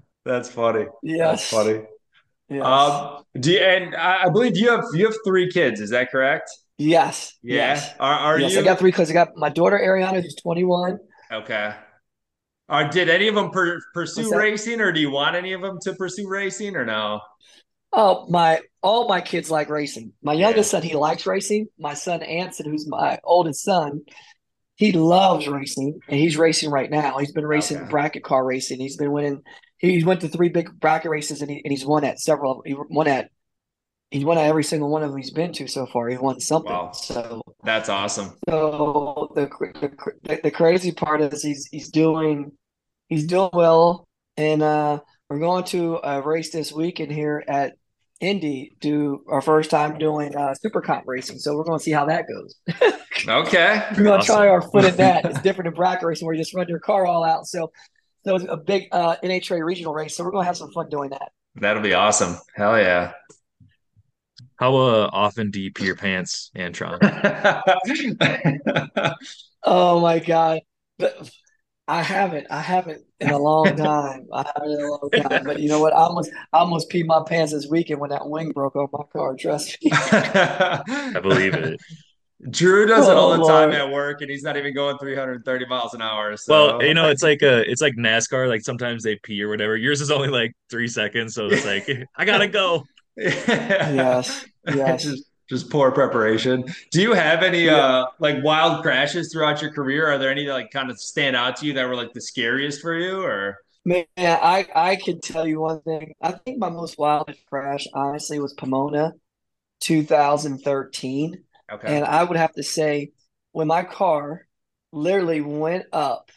That's funny. Yes, That's funny. Yes. Um, do you, and I believe you have you have three kids. Is that correct? yes. Yeah. Yes. Are are yes. you I got three kids. I got my daughter Ariana, who's 21. okay? Are did any of them per, pursue racing, or do you want any of them to pursue racing, or no? Oh, my all my kids like racing. My youngest son, he likes racing. My son Anson, who's my oldest son, he loves racing, and he's racing right now. He's been racing Okay. bracket car racing. He's been winning. He went to three big bracket races, and, he, and he's won at several. He won at. He's won at every single one of them he's been to so far. He won something. Wow. So, That's awesome. so the, the the crazy part is he's he's doing he's doing well, and uh, we're going to a race this weekend here at Indy. Do our first time doing uh, super comp racing, so we're going to see how that goes. Okay. We're going to Awesome. try our foot in that. It's different than bracket racing where you just run your car all out. So, so was a big uh, NHRA regional race. So we're going to have some fun doing that. That'll be awesome. Hell yeah. How uh, often do you pee your pants, Antron? Oh my god, I haven't. I haven't in a long time. I haven't in a long time. But you know what? I almost I almost peed my pants this weekend when that wing broke on my car. Trust me. I believe it. Drew does it all the Oh, time Lord. at work, and he's not even going 330 miles an hour. So. Well, you know, it's like a, it's like NASCAR. Like sometimes they pee or whatever. Yours is only like three seconds, so it's like I gotta go. Yes, yes. just, just poor preparation. Do you have any uh like wild crashes throughout your career? Are there any that like kind of stand out to you that were like the scariest for you, or? Man, I I can tell you one thing. I think my most wildest crash, honestly, was Pomona, 2013. Okay. And I would have to say, when my car literally went up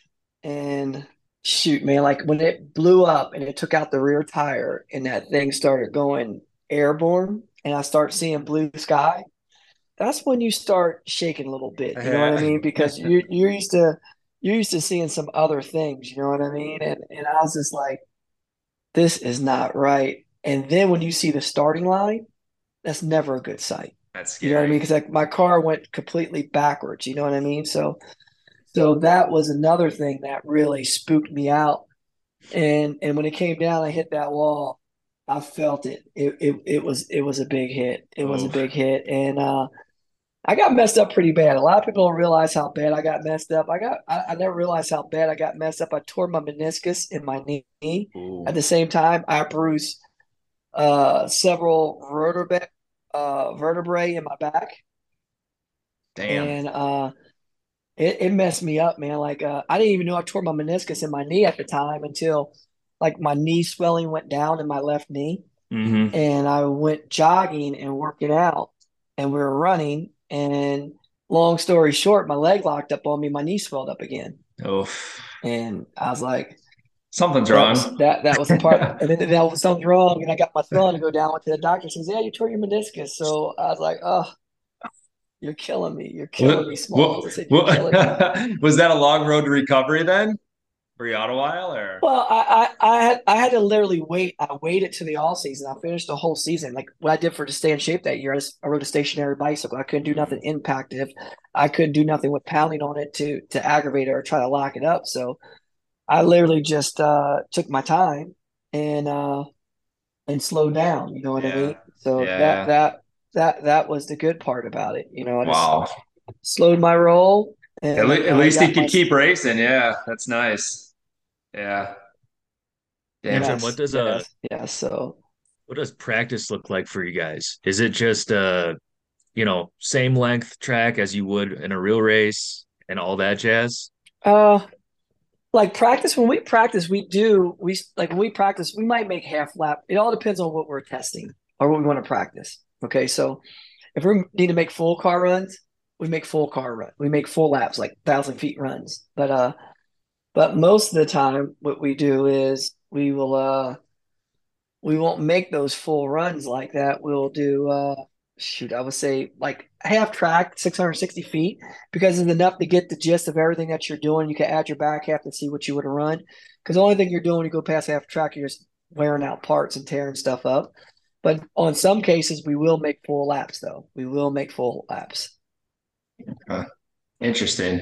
and shoot, man, like when it blew up and it took out the rear tire and that thing started going airborne and I start seeing blue sky, that's when you start shaking a little bit. You know what I mean? Because you you're used to you're used to seeing some other things, you know what I mean? And and I was just like, this is not right. And then when you see the starting line, that's never a good sight. That's You know what I mean? Because like my car went completely backwards. You know what I mean? So, so that was another thing that really spooked me out. And and when it came down, I hit that wall. I felt it. It it, it was it was a big hit. It was a big hit, and uh, I got messed up pretty bad. A lot of people don't realize how bad I got messed up. I got I, I never realized how bad I got messed up. I tore my meniscus in my knee. Ooh. At the same time, I bruised uh, several vertebrae uh, vertebrae in my back Damn. and uh it, it messed me up man like uh i didn't even know i tore my meniscus in my knee at the time until like my knee swelling went down in my left knee Mm-hmm. and i went jogging and working out and we were running and long story short my leg locked up on me my knee swelled up again Oof. and i was like Something's that wrong. was, that, that was the part and then that was something wrong and i got my son to go down went to the doctor says yeah you tore your meniscus so i was like oh you're killing me you're killing me small I said, "You're killing me." was that a long road to recovery then? Were you out a while or? Well, I, I, I had I had to literally wait. I waited to the all season. I finished the whole season. Like what I did for to stay in shape that year, I, just, I rode a stationary bicycle. I couldn't do nothing impactive. I couldn't do nothing with pounding on it to to aggravate it or try to lock it up. So I literally just uh, took my time and uh, and slowed down. You know what I mean? So Yeah. that that that that was the good part about it. You know, I just Wow. slowed my roll. And, At, le- at least got he could my- keep racing. Yeah, that's nice. Yeah. Damn. Antron, what does, uh, yes, yes. So. What does practice look like for you guys? Is it just uh, you know, same length track as you would in a real race and all that jazz? Uh, like practice when we practice, we do we like when we practice, we might make half lap. It all depends on what we're testing or what we want to practice. Okay, so if we need to make full car runs, we make full car run. We make full laps, like thousand feet runs. But uh, but most of the time, what we do is we will uh, we won't make those full runs like that. We'll do uh, shoot, I would say like half track, 660 feet, because it's enough to get the gist of everything that you're doing. You can add your back half to see what you would have run. Because the only thing you're doing when you go past half track, you're just wearing out parts and tearing stuff up. But on some cases, we will make full laps, though. We will make full laps. Interesting.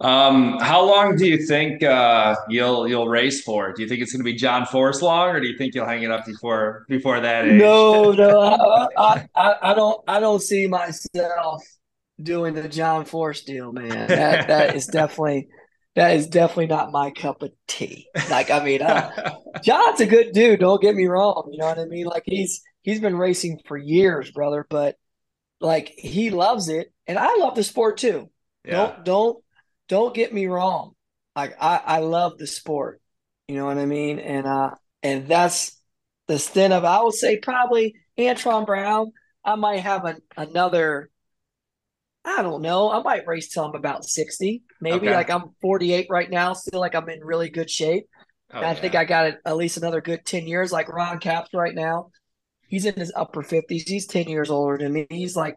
Um, how long do you think uh, you'll you'll race for? Do you think it's going to be John Force long, or do you think you'll hang it up before before that age? No, no, I, I, I don't I don't see myself doing the John Force deal, man. That that is definitely that is definitely not my cup of tea. Like, I mean, uh, John's a good dude. Don't get me wrong. You know what I mean? Like, he's he's been racing for years, brother. But like, he loves it, and I love the sport too. Yeah. Don't don't don't get me wrong. Like, I I love the sport. You know what I mean? And uh, and that's the stint of I would say probably Antron Brown. I might have an, another I don't know. I might race till I'm about 60. Maybe Okay. like I'm 48 right now, still like I'm in really good shape. Oh, I yeah. think I got at least another good 10 years. Like Ron Capps right now, he's in his upper 50s. He's 10 years older than me. He's like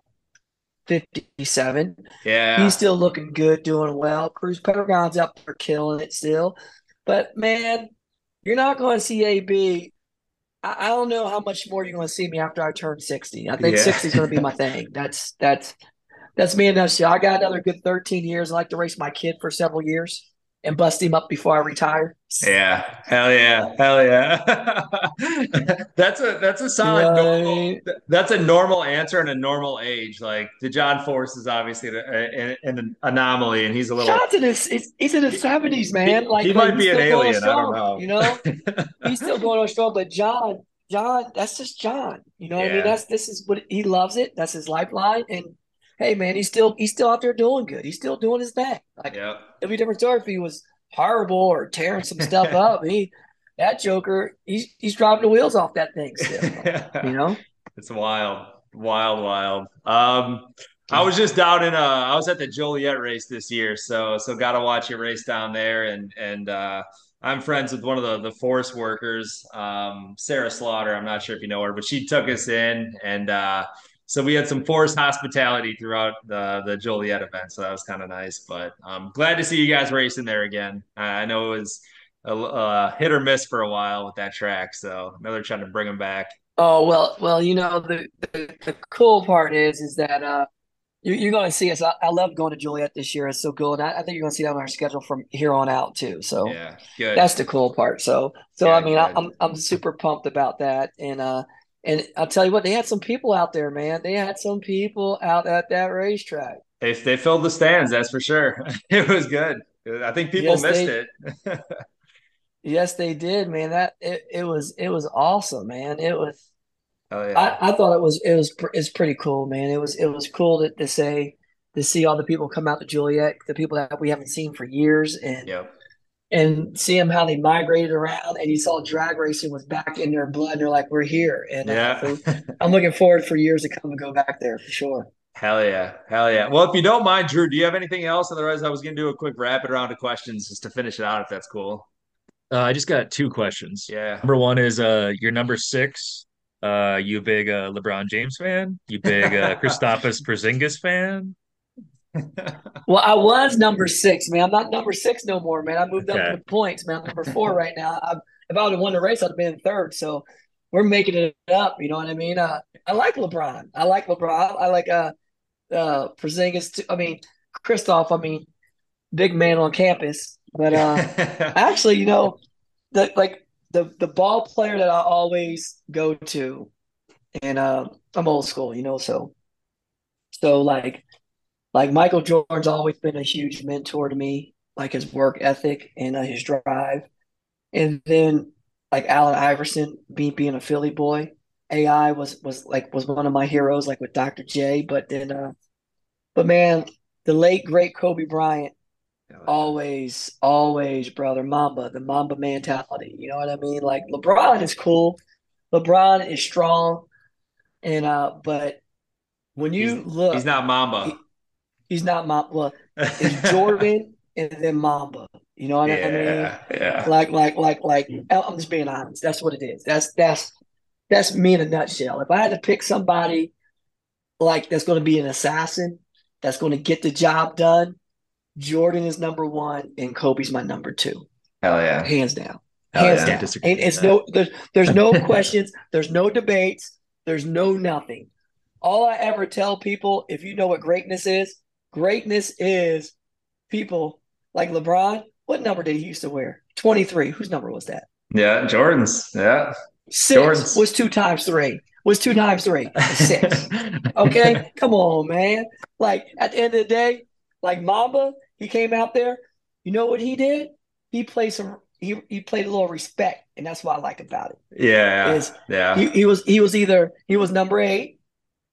57. yeah. He's still looking good, doing well. Cruz Pedregon's up there killing it still. But man, you're not going to see AB. I, I don't know how much more you're going to see me after I turn 60. I think Yeah. 60 is going to be my thing. That's that's that's me and that's I got another good 13 years. I like to race my kid for several years and bust him up before I retire. Yeah, hell yeah, hell yeah. that's a that's a solid You know what I normal. That's a normal answer in a normal age. Like the John Force is obviously an, an anomaly, and he's a little. In his he's, in his 70s, man. He- Like he might be an alien, I don't know. You know, he's still going on strong. But John, John, that's just John. You know what I mean? That's this is what he loves it. That's his lifeline. And hey, man, he's still he's still out there doing good. He's still doing his thing. Like Yep. it'd be a different story if he was horrible or tearing some stuff up. He that Joker, he's he's driving the wheels off that thing still. You know? It's wild, wild, wild. Um, I was just down in uh, I was at the Joliet race this year, so so got to watch your race down there, and and uh, I'm friends with one of the the force workers, um, Sarah Slaughter. I'm not sure if you know her, but she took us in, and uh, so we had some force hospitality throughout the the Joliet event, so that was kind of nice. But I'm glad to see you guys racing there again. Uh, I know it was. A, uh, hit or miss for a while with that track, so now they're trying to bring them back. Oh well, well, you know the the, the cool part is is that uh you, you're going to see us. I, I love going to Joliet this year. It's so cool, and I, I think you're going to see that on our schedule from here on out too. So Yeah, good. that's the cool part. So so I Yeah, mean I, good. I'm I'm super pumped about that, and uh and I'll tell you what, they had some people out there, man. They had some people out at that racetrack. They they filled the stands, that's for sure. It was good. I think people Yes, missed they- it. Yes, they did, man. That it, it was it was awesome, man. It was. Oh yeah. I, I thought it was it was it's pretty cool, man. It was it was cool to, to say to see all the people come out to Joliet, the people that we haven't seen for years, and Yep. And see them how they migrated around. And you saw drag racing was back in their blood. And they're like, we're here, and uh, so I'm looking forward for years to come and go back there for sure. Hell yeah. Hell yeah. Well, if you don't mind, Drew, do you have anything else? Otherwise, I was gonna do a quick rapid round of questions just to finish it out if that's cool. Uh, I just got two questions. Yeah. Number one is uh your number six. Uh, you big uh, LeBron James fan? You big uh, Kristaps Porzingis fan? Well, I was number six, man. I'm not number six no more, man. I moved up Okay. in the points, man. I'm number four right now. I, if I would have won the race, I'd have been third. So we're making it up. You know what I mean? Uh, I like LeBron. I like LeBron. I like uh, uh, Porzingis. Too. I mean, Christoph. I mean, big man on campus. But uh, actually, you know, the like the the ball player that I always go to, and uh, I'm old school, you know, so so like like Michael Jordan's always been a huge mentor to me, like his work ethic and uh, his drive, and then like Allen Iverson, me being a Philly boy, AI was was like was one of my heroes, like with Dr. J. But then, uh, but man, the late great Kobe Bryant always, always, brother, Mamba, the Mamba mentality. You know what I mean? Like LeBron is cool. LeBron is strong. And uh, but when you He's- look He's not Mamba. He's not Mamba. Well, it's Jordan and then Mamba. You know what I mean? yeah, yeah. Like, like, like, like. I'm just being honest. That's what it is. That's that's that's me in a nutshell. If I had to pick somebody like that's going to be an assassin, that's going to get the job done, Jordan is number one, and Kobe's my number two, Hell yeah. hands down, Hell hands yeah. down. And it's no there's there's no questions, there's no debates, there's no nothing. All I ever tell people, if you know what greatness is, greatness is people like LeBron. What number did he used to wear? Twenty three. Whose number was that? Yeah, Jordan's. Yeah. Six Jordan's. was two times three. Was two times three. Six. Okay, come on, man. Like at the end of the day, like Mamba, he came out there. You know what he did? He played some. He he played a little respect, and that's what I like about it. Yeah. Is yeah. he, he was he was either he was number eight,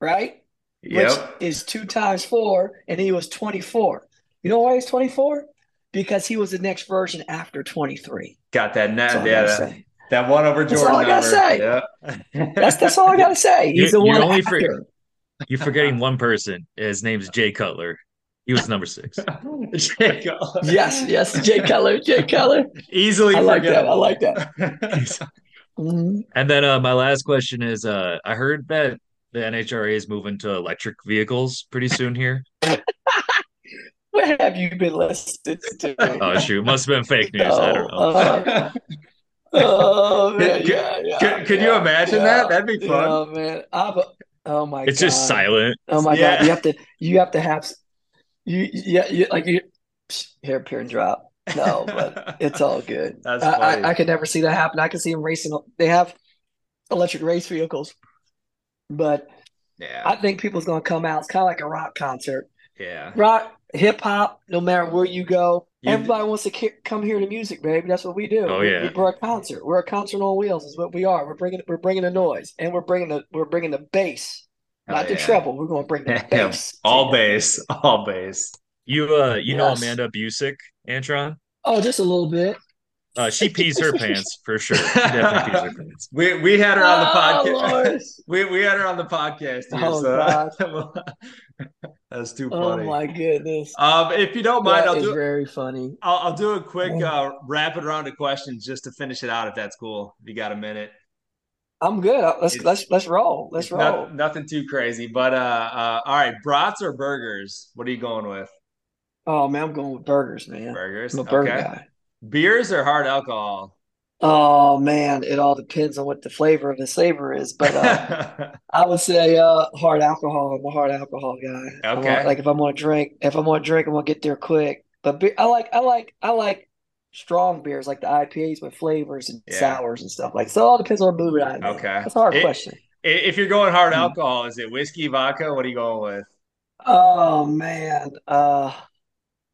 right? Yep. Which is two times four, and he was twenty four. You know why he's twenty four? Because he was the next version after twenty three. Got that net. That's all Yeah. That, that one over Jordan. That's Jordan. all I gotta say. Yeah. That's that's all I gotta say. He's You're- you're one only after. for- You're forgetting one person. His name's Jay Cutler. He was number six. Jacob. Yes, yes, Jay Cutler, Jay Cutler. Easily I like that. I like that. Mhm. And then uh, my last question is: uh, I heard that the NHRA is moving to electric vehicles pretty soon here. What have you been listening to? Oh shoot, must have been fake news. I don't know. Uh, oh man, Could- yeah, yeah. could, could you imagine yeah, that? That'd be fun. Yeah, man. I'm, oh my god. it's god. just silent. Oh my god. You have to. You have to have. You yeah. You like you. Hair pin drop. No, but it's all good. That's I. I I could never see that happen. I could see them racing. They have electric race vehicles, but yeah. I think people's gonna come out. It's kind of like a rock concert. yeah. rock, hip hop, no matter where you go, You- everybody wants to ki- come hear the music, baby. That's what we do. Oh, We- yeah. we're a concert. We're a concert on wheels. Is what we are. We're bringing we're bringing the noise, and we're bringing the we're bringing the bass, Hell not the yeah. treble. We're going to bring the bass. All bass. All bass. You uh, you know Amanda Busick, Antron? Oh, just a little bit. Uh, she pees her pants for sure. She definitely pees her pants. We we had her on the Oh, podcast. Lord. We we had her on the podcast here, Oh, so that's too funny. Oh my goodness. Um, if you don't mind, That I'll is do very funny. I'll, I'll do a quick Yeah. uh, rapid round of questions just to finish it out, if that's cool. If you got a minute. I'm good. Let's It's- let's let's roll. Let's roll. not- nothing too crazy, but uh, uh, all right, brats or burgers? What are you going with? Oh man, I'm going with burgers, man. Burgers. I'm a burger okay. guy. Beers or hard alcohol? Oh man, it all depends on what the flavor of the savor is, but uh, I would say uh hard alcohol. I'm a hard alcohol guy. I want- Okay. like if I'm gonna drink, if I'm gonna drink, I'm gonna get there quick. But be- I like I like I like strong beers like the IPAs with flavors and Yeah. sours and stuff like. So it all depends on the mood I'm in. Okay. That's a hard It- question. If you're going hard Hmm. alcohol, is it whiskey, vodka? What are you going with? Oh man. Uh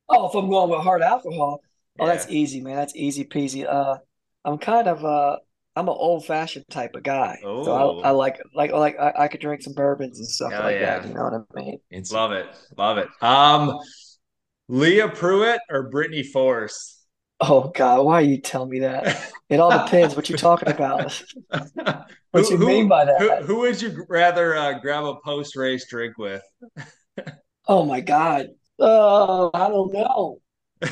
oh, if I'm going with hard alcohol, oh that's easy, man. That's easy peasy. Uh I'm kind of uh I'm an old fashioned type of guy. So Oh. I, I like like like I, I could drink some bourbons and stuff Hell like yeah. that. You know what I mean? It's- Love it. Love it. Um, Leah Pruett or Brittany Force? Oh God, why are you telling me that? It all depends what you're talking about. What Who- you who- mean by that? Who, who would you rather uh, grab a post race drink with? Oh my God. Uh, I don't know.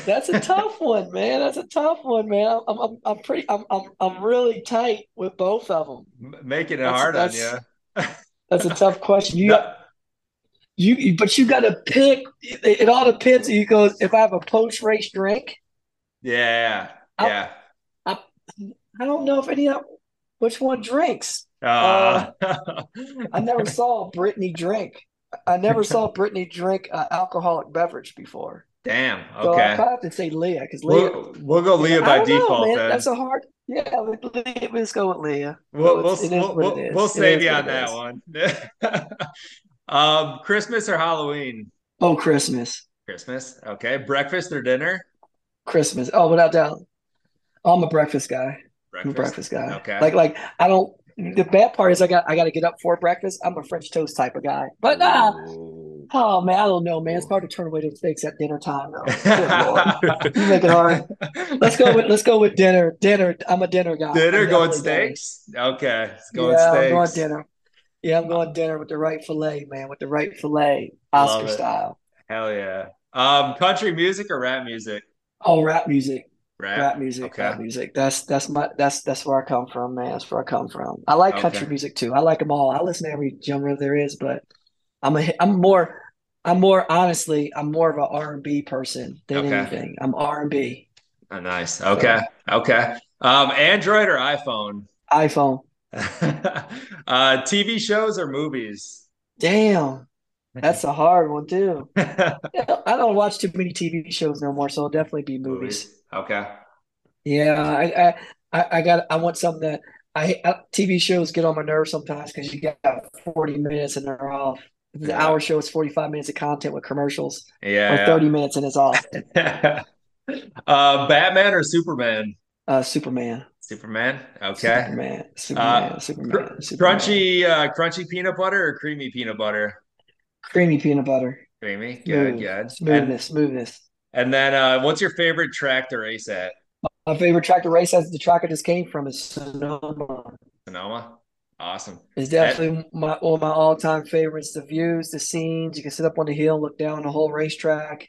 That's a tough one, man. That's a tough one, man. I'm I'm I'm pretty I'm I'm I'm really tight with both of them. Making it That's- hard on that's- you. That's a tough question. You got you, but you got to pick. It, it all depends. You go if I have a post race drink. yeah, I- yeah. I don't know if any of which one drinks. Uh, I never saw Brittany drink. I never saw Brittany drink an alcoholic beverage before. Damn. So I Okay. have to say Leah because Leah. We'll, we'll go Leah by don't know, default That's a hard. Yeah, let's go with Leah. We'll, we'll, It's- it is we'll, we'll, we'll save you on that one. um, Christmas or Halloween? Oh, Christmas, Christmas. Okay. Breakfast or dinner? Christmas. Oh, without doubt, I'm a breakfast guy. I'm a Breakfast. breakfast guy. Okay. Like, like I don't. The bad part is I got I got to get up for breakfast. I'm a French toast type of guy. But nah, Ooh. Oh man, I don't know, man. It's hard to turn away the steaks at dinner time. Though. You make it hard. Let's go with let's go with dinner. Dinner. I'm a dinner guy. Dinner I'm going definitely dinner. steaks? Okay. It's going yeah, steaks. I'm going dinner. Yeah, I'm going dinner with the right fillet, man, with the right fillet, Oscar style. Hell yeah. Um, country music or rap music? Oh, rap music. Rap. Rap music, Okay. rap music. That's that's my that's that's where I come from, man. That's where I come from. I like country music too. I like them all. I listen to every genre there is, but I'm a I'm more I'm more honestly I'm more of an R&B person than Okay. anything. I'm R&B. Oh, nice. Okay. Okay. Um, Android or iPhone? iPhone. uh, TV shows or movies? Damn, that's a hard one too. I don't watch too many TV shows no more, so it'll definitely be movies. Okay. Yeah, I, I, I, I got. I want something that I, I TV shows get on my nerves sometimes because you got 40 minutes and they're off. The Yeah. hour show is 45 minutes of content with commercials, Yeah. or Yeah. 30 minutes and it's off. uh, Batman or Superman? Uh, Superman, Superman. Okay. Superman, Superman, Uh, Superman, Superman. Crunchy, uh, crunchy peanut butter or creamy peanut butter? creamy peanut butter, Creamy. Good. smooth, Good. And, smoothness, smoothness. and then, uh, what's your favorite track to race at? My favorite track to race as the track I just came from is Sonoma. Sonoma. Awesome. It's definitely my one of my all-time favorites. The views, the scenes. You can sit up on the hill, look down the whole racetrack.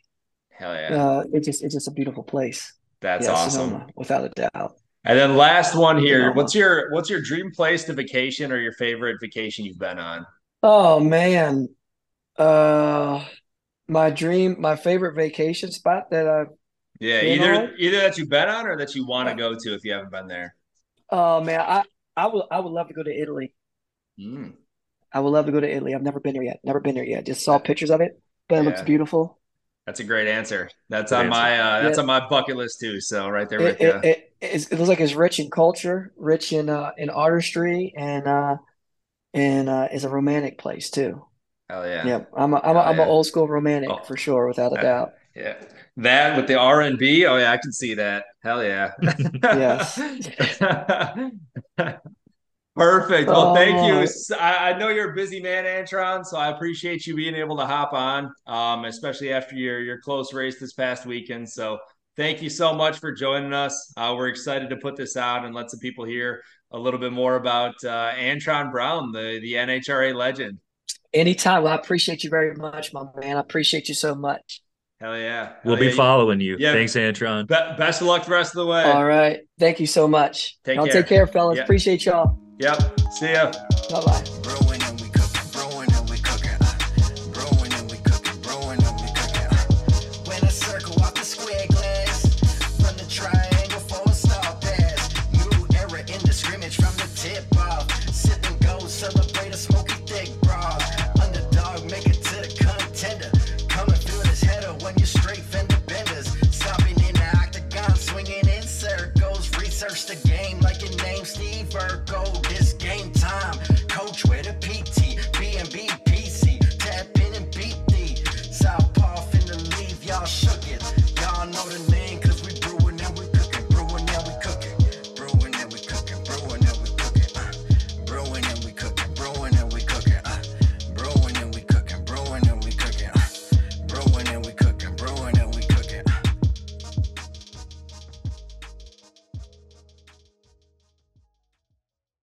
Hell yeah. Uh, it's just it's just a beautiful place. That's yeah, awesome. Sonoma, without a doubt. And then last one here. Sonoma. What's your what's your dream place to vacation or your favorite vacation you've been on? Oh man, uh, my dream, my favorite vacation spot that I've. Yeah, either on? either that you've been on or that you want to go to if you haven't been there. Oh man, I I would I would love to go to Italy. Mm. I would love to go to Italy. I've never been there yet. Never been there yet. Just saw pictures of it, but it looks beautiful. That's a great answer. That's Good on my uh, that's Yeah. on my bucket list too. So right there It with you. it, it, it looks like it's rich in culture, rich in uh in artistry, and uh and uh is a romantic place too. Hell yeah. Yep, I'm a I'm a, Hell I'm yeah. an old school romantic Oh. for sure, without a doubt. Yeah. That with the R and B. Oh yeah, I can see that. Hell yeah. Yes. Perfect. Well, thank you. Oh. I know you're a busy man, Antron, so I appreciate you being able to hop on, um, especially after your your close race this past weekend. So thank you so much for joining us. Uh, we're excited to put this out and let some people hear a little bit more about uh, Antron Brown, the the NHRA legend. Anytime. Well, I appreciate you very much, my man. I appreciate you so much. Hell yeah. We'll Hell be following you. Yeah. Thanks, Antron. Be- best of luck the rest of the way. All right. Thank you so much. Take Y'all care. take care, fellas. Yeah. Appreciate y'all. Yep. See ya. Bye bye.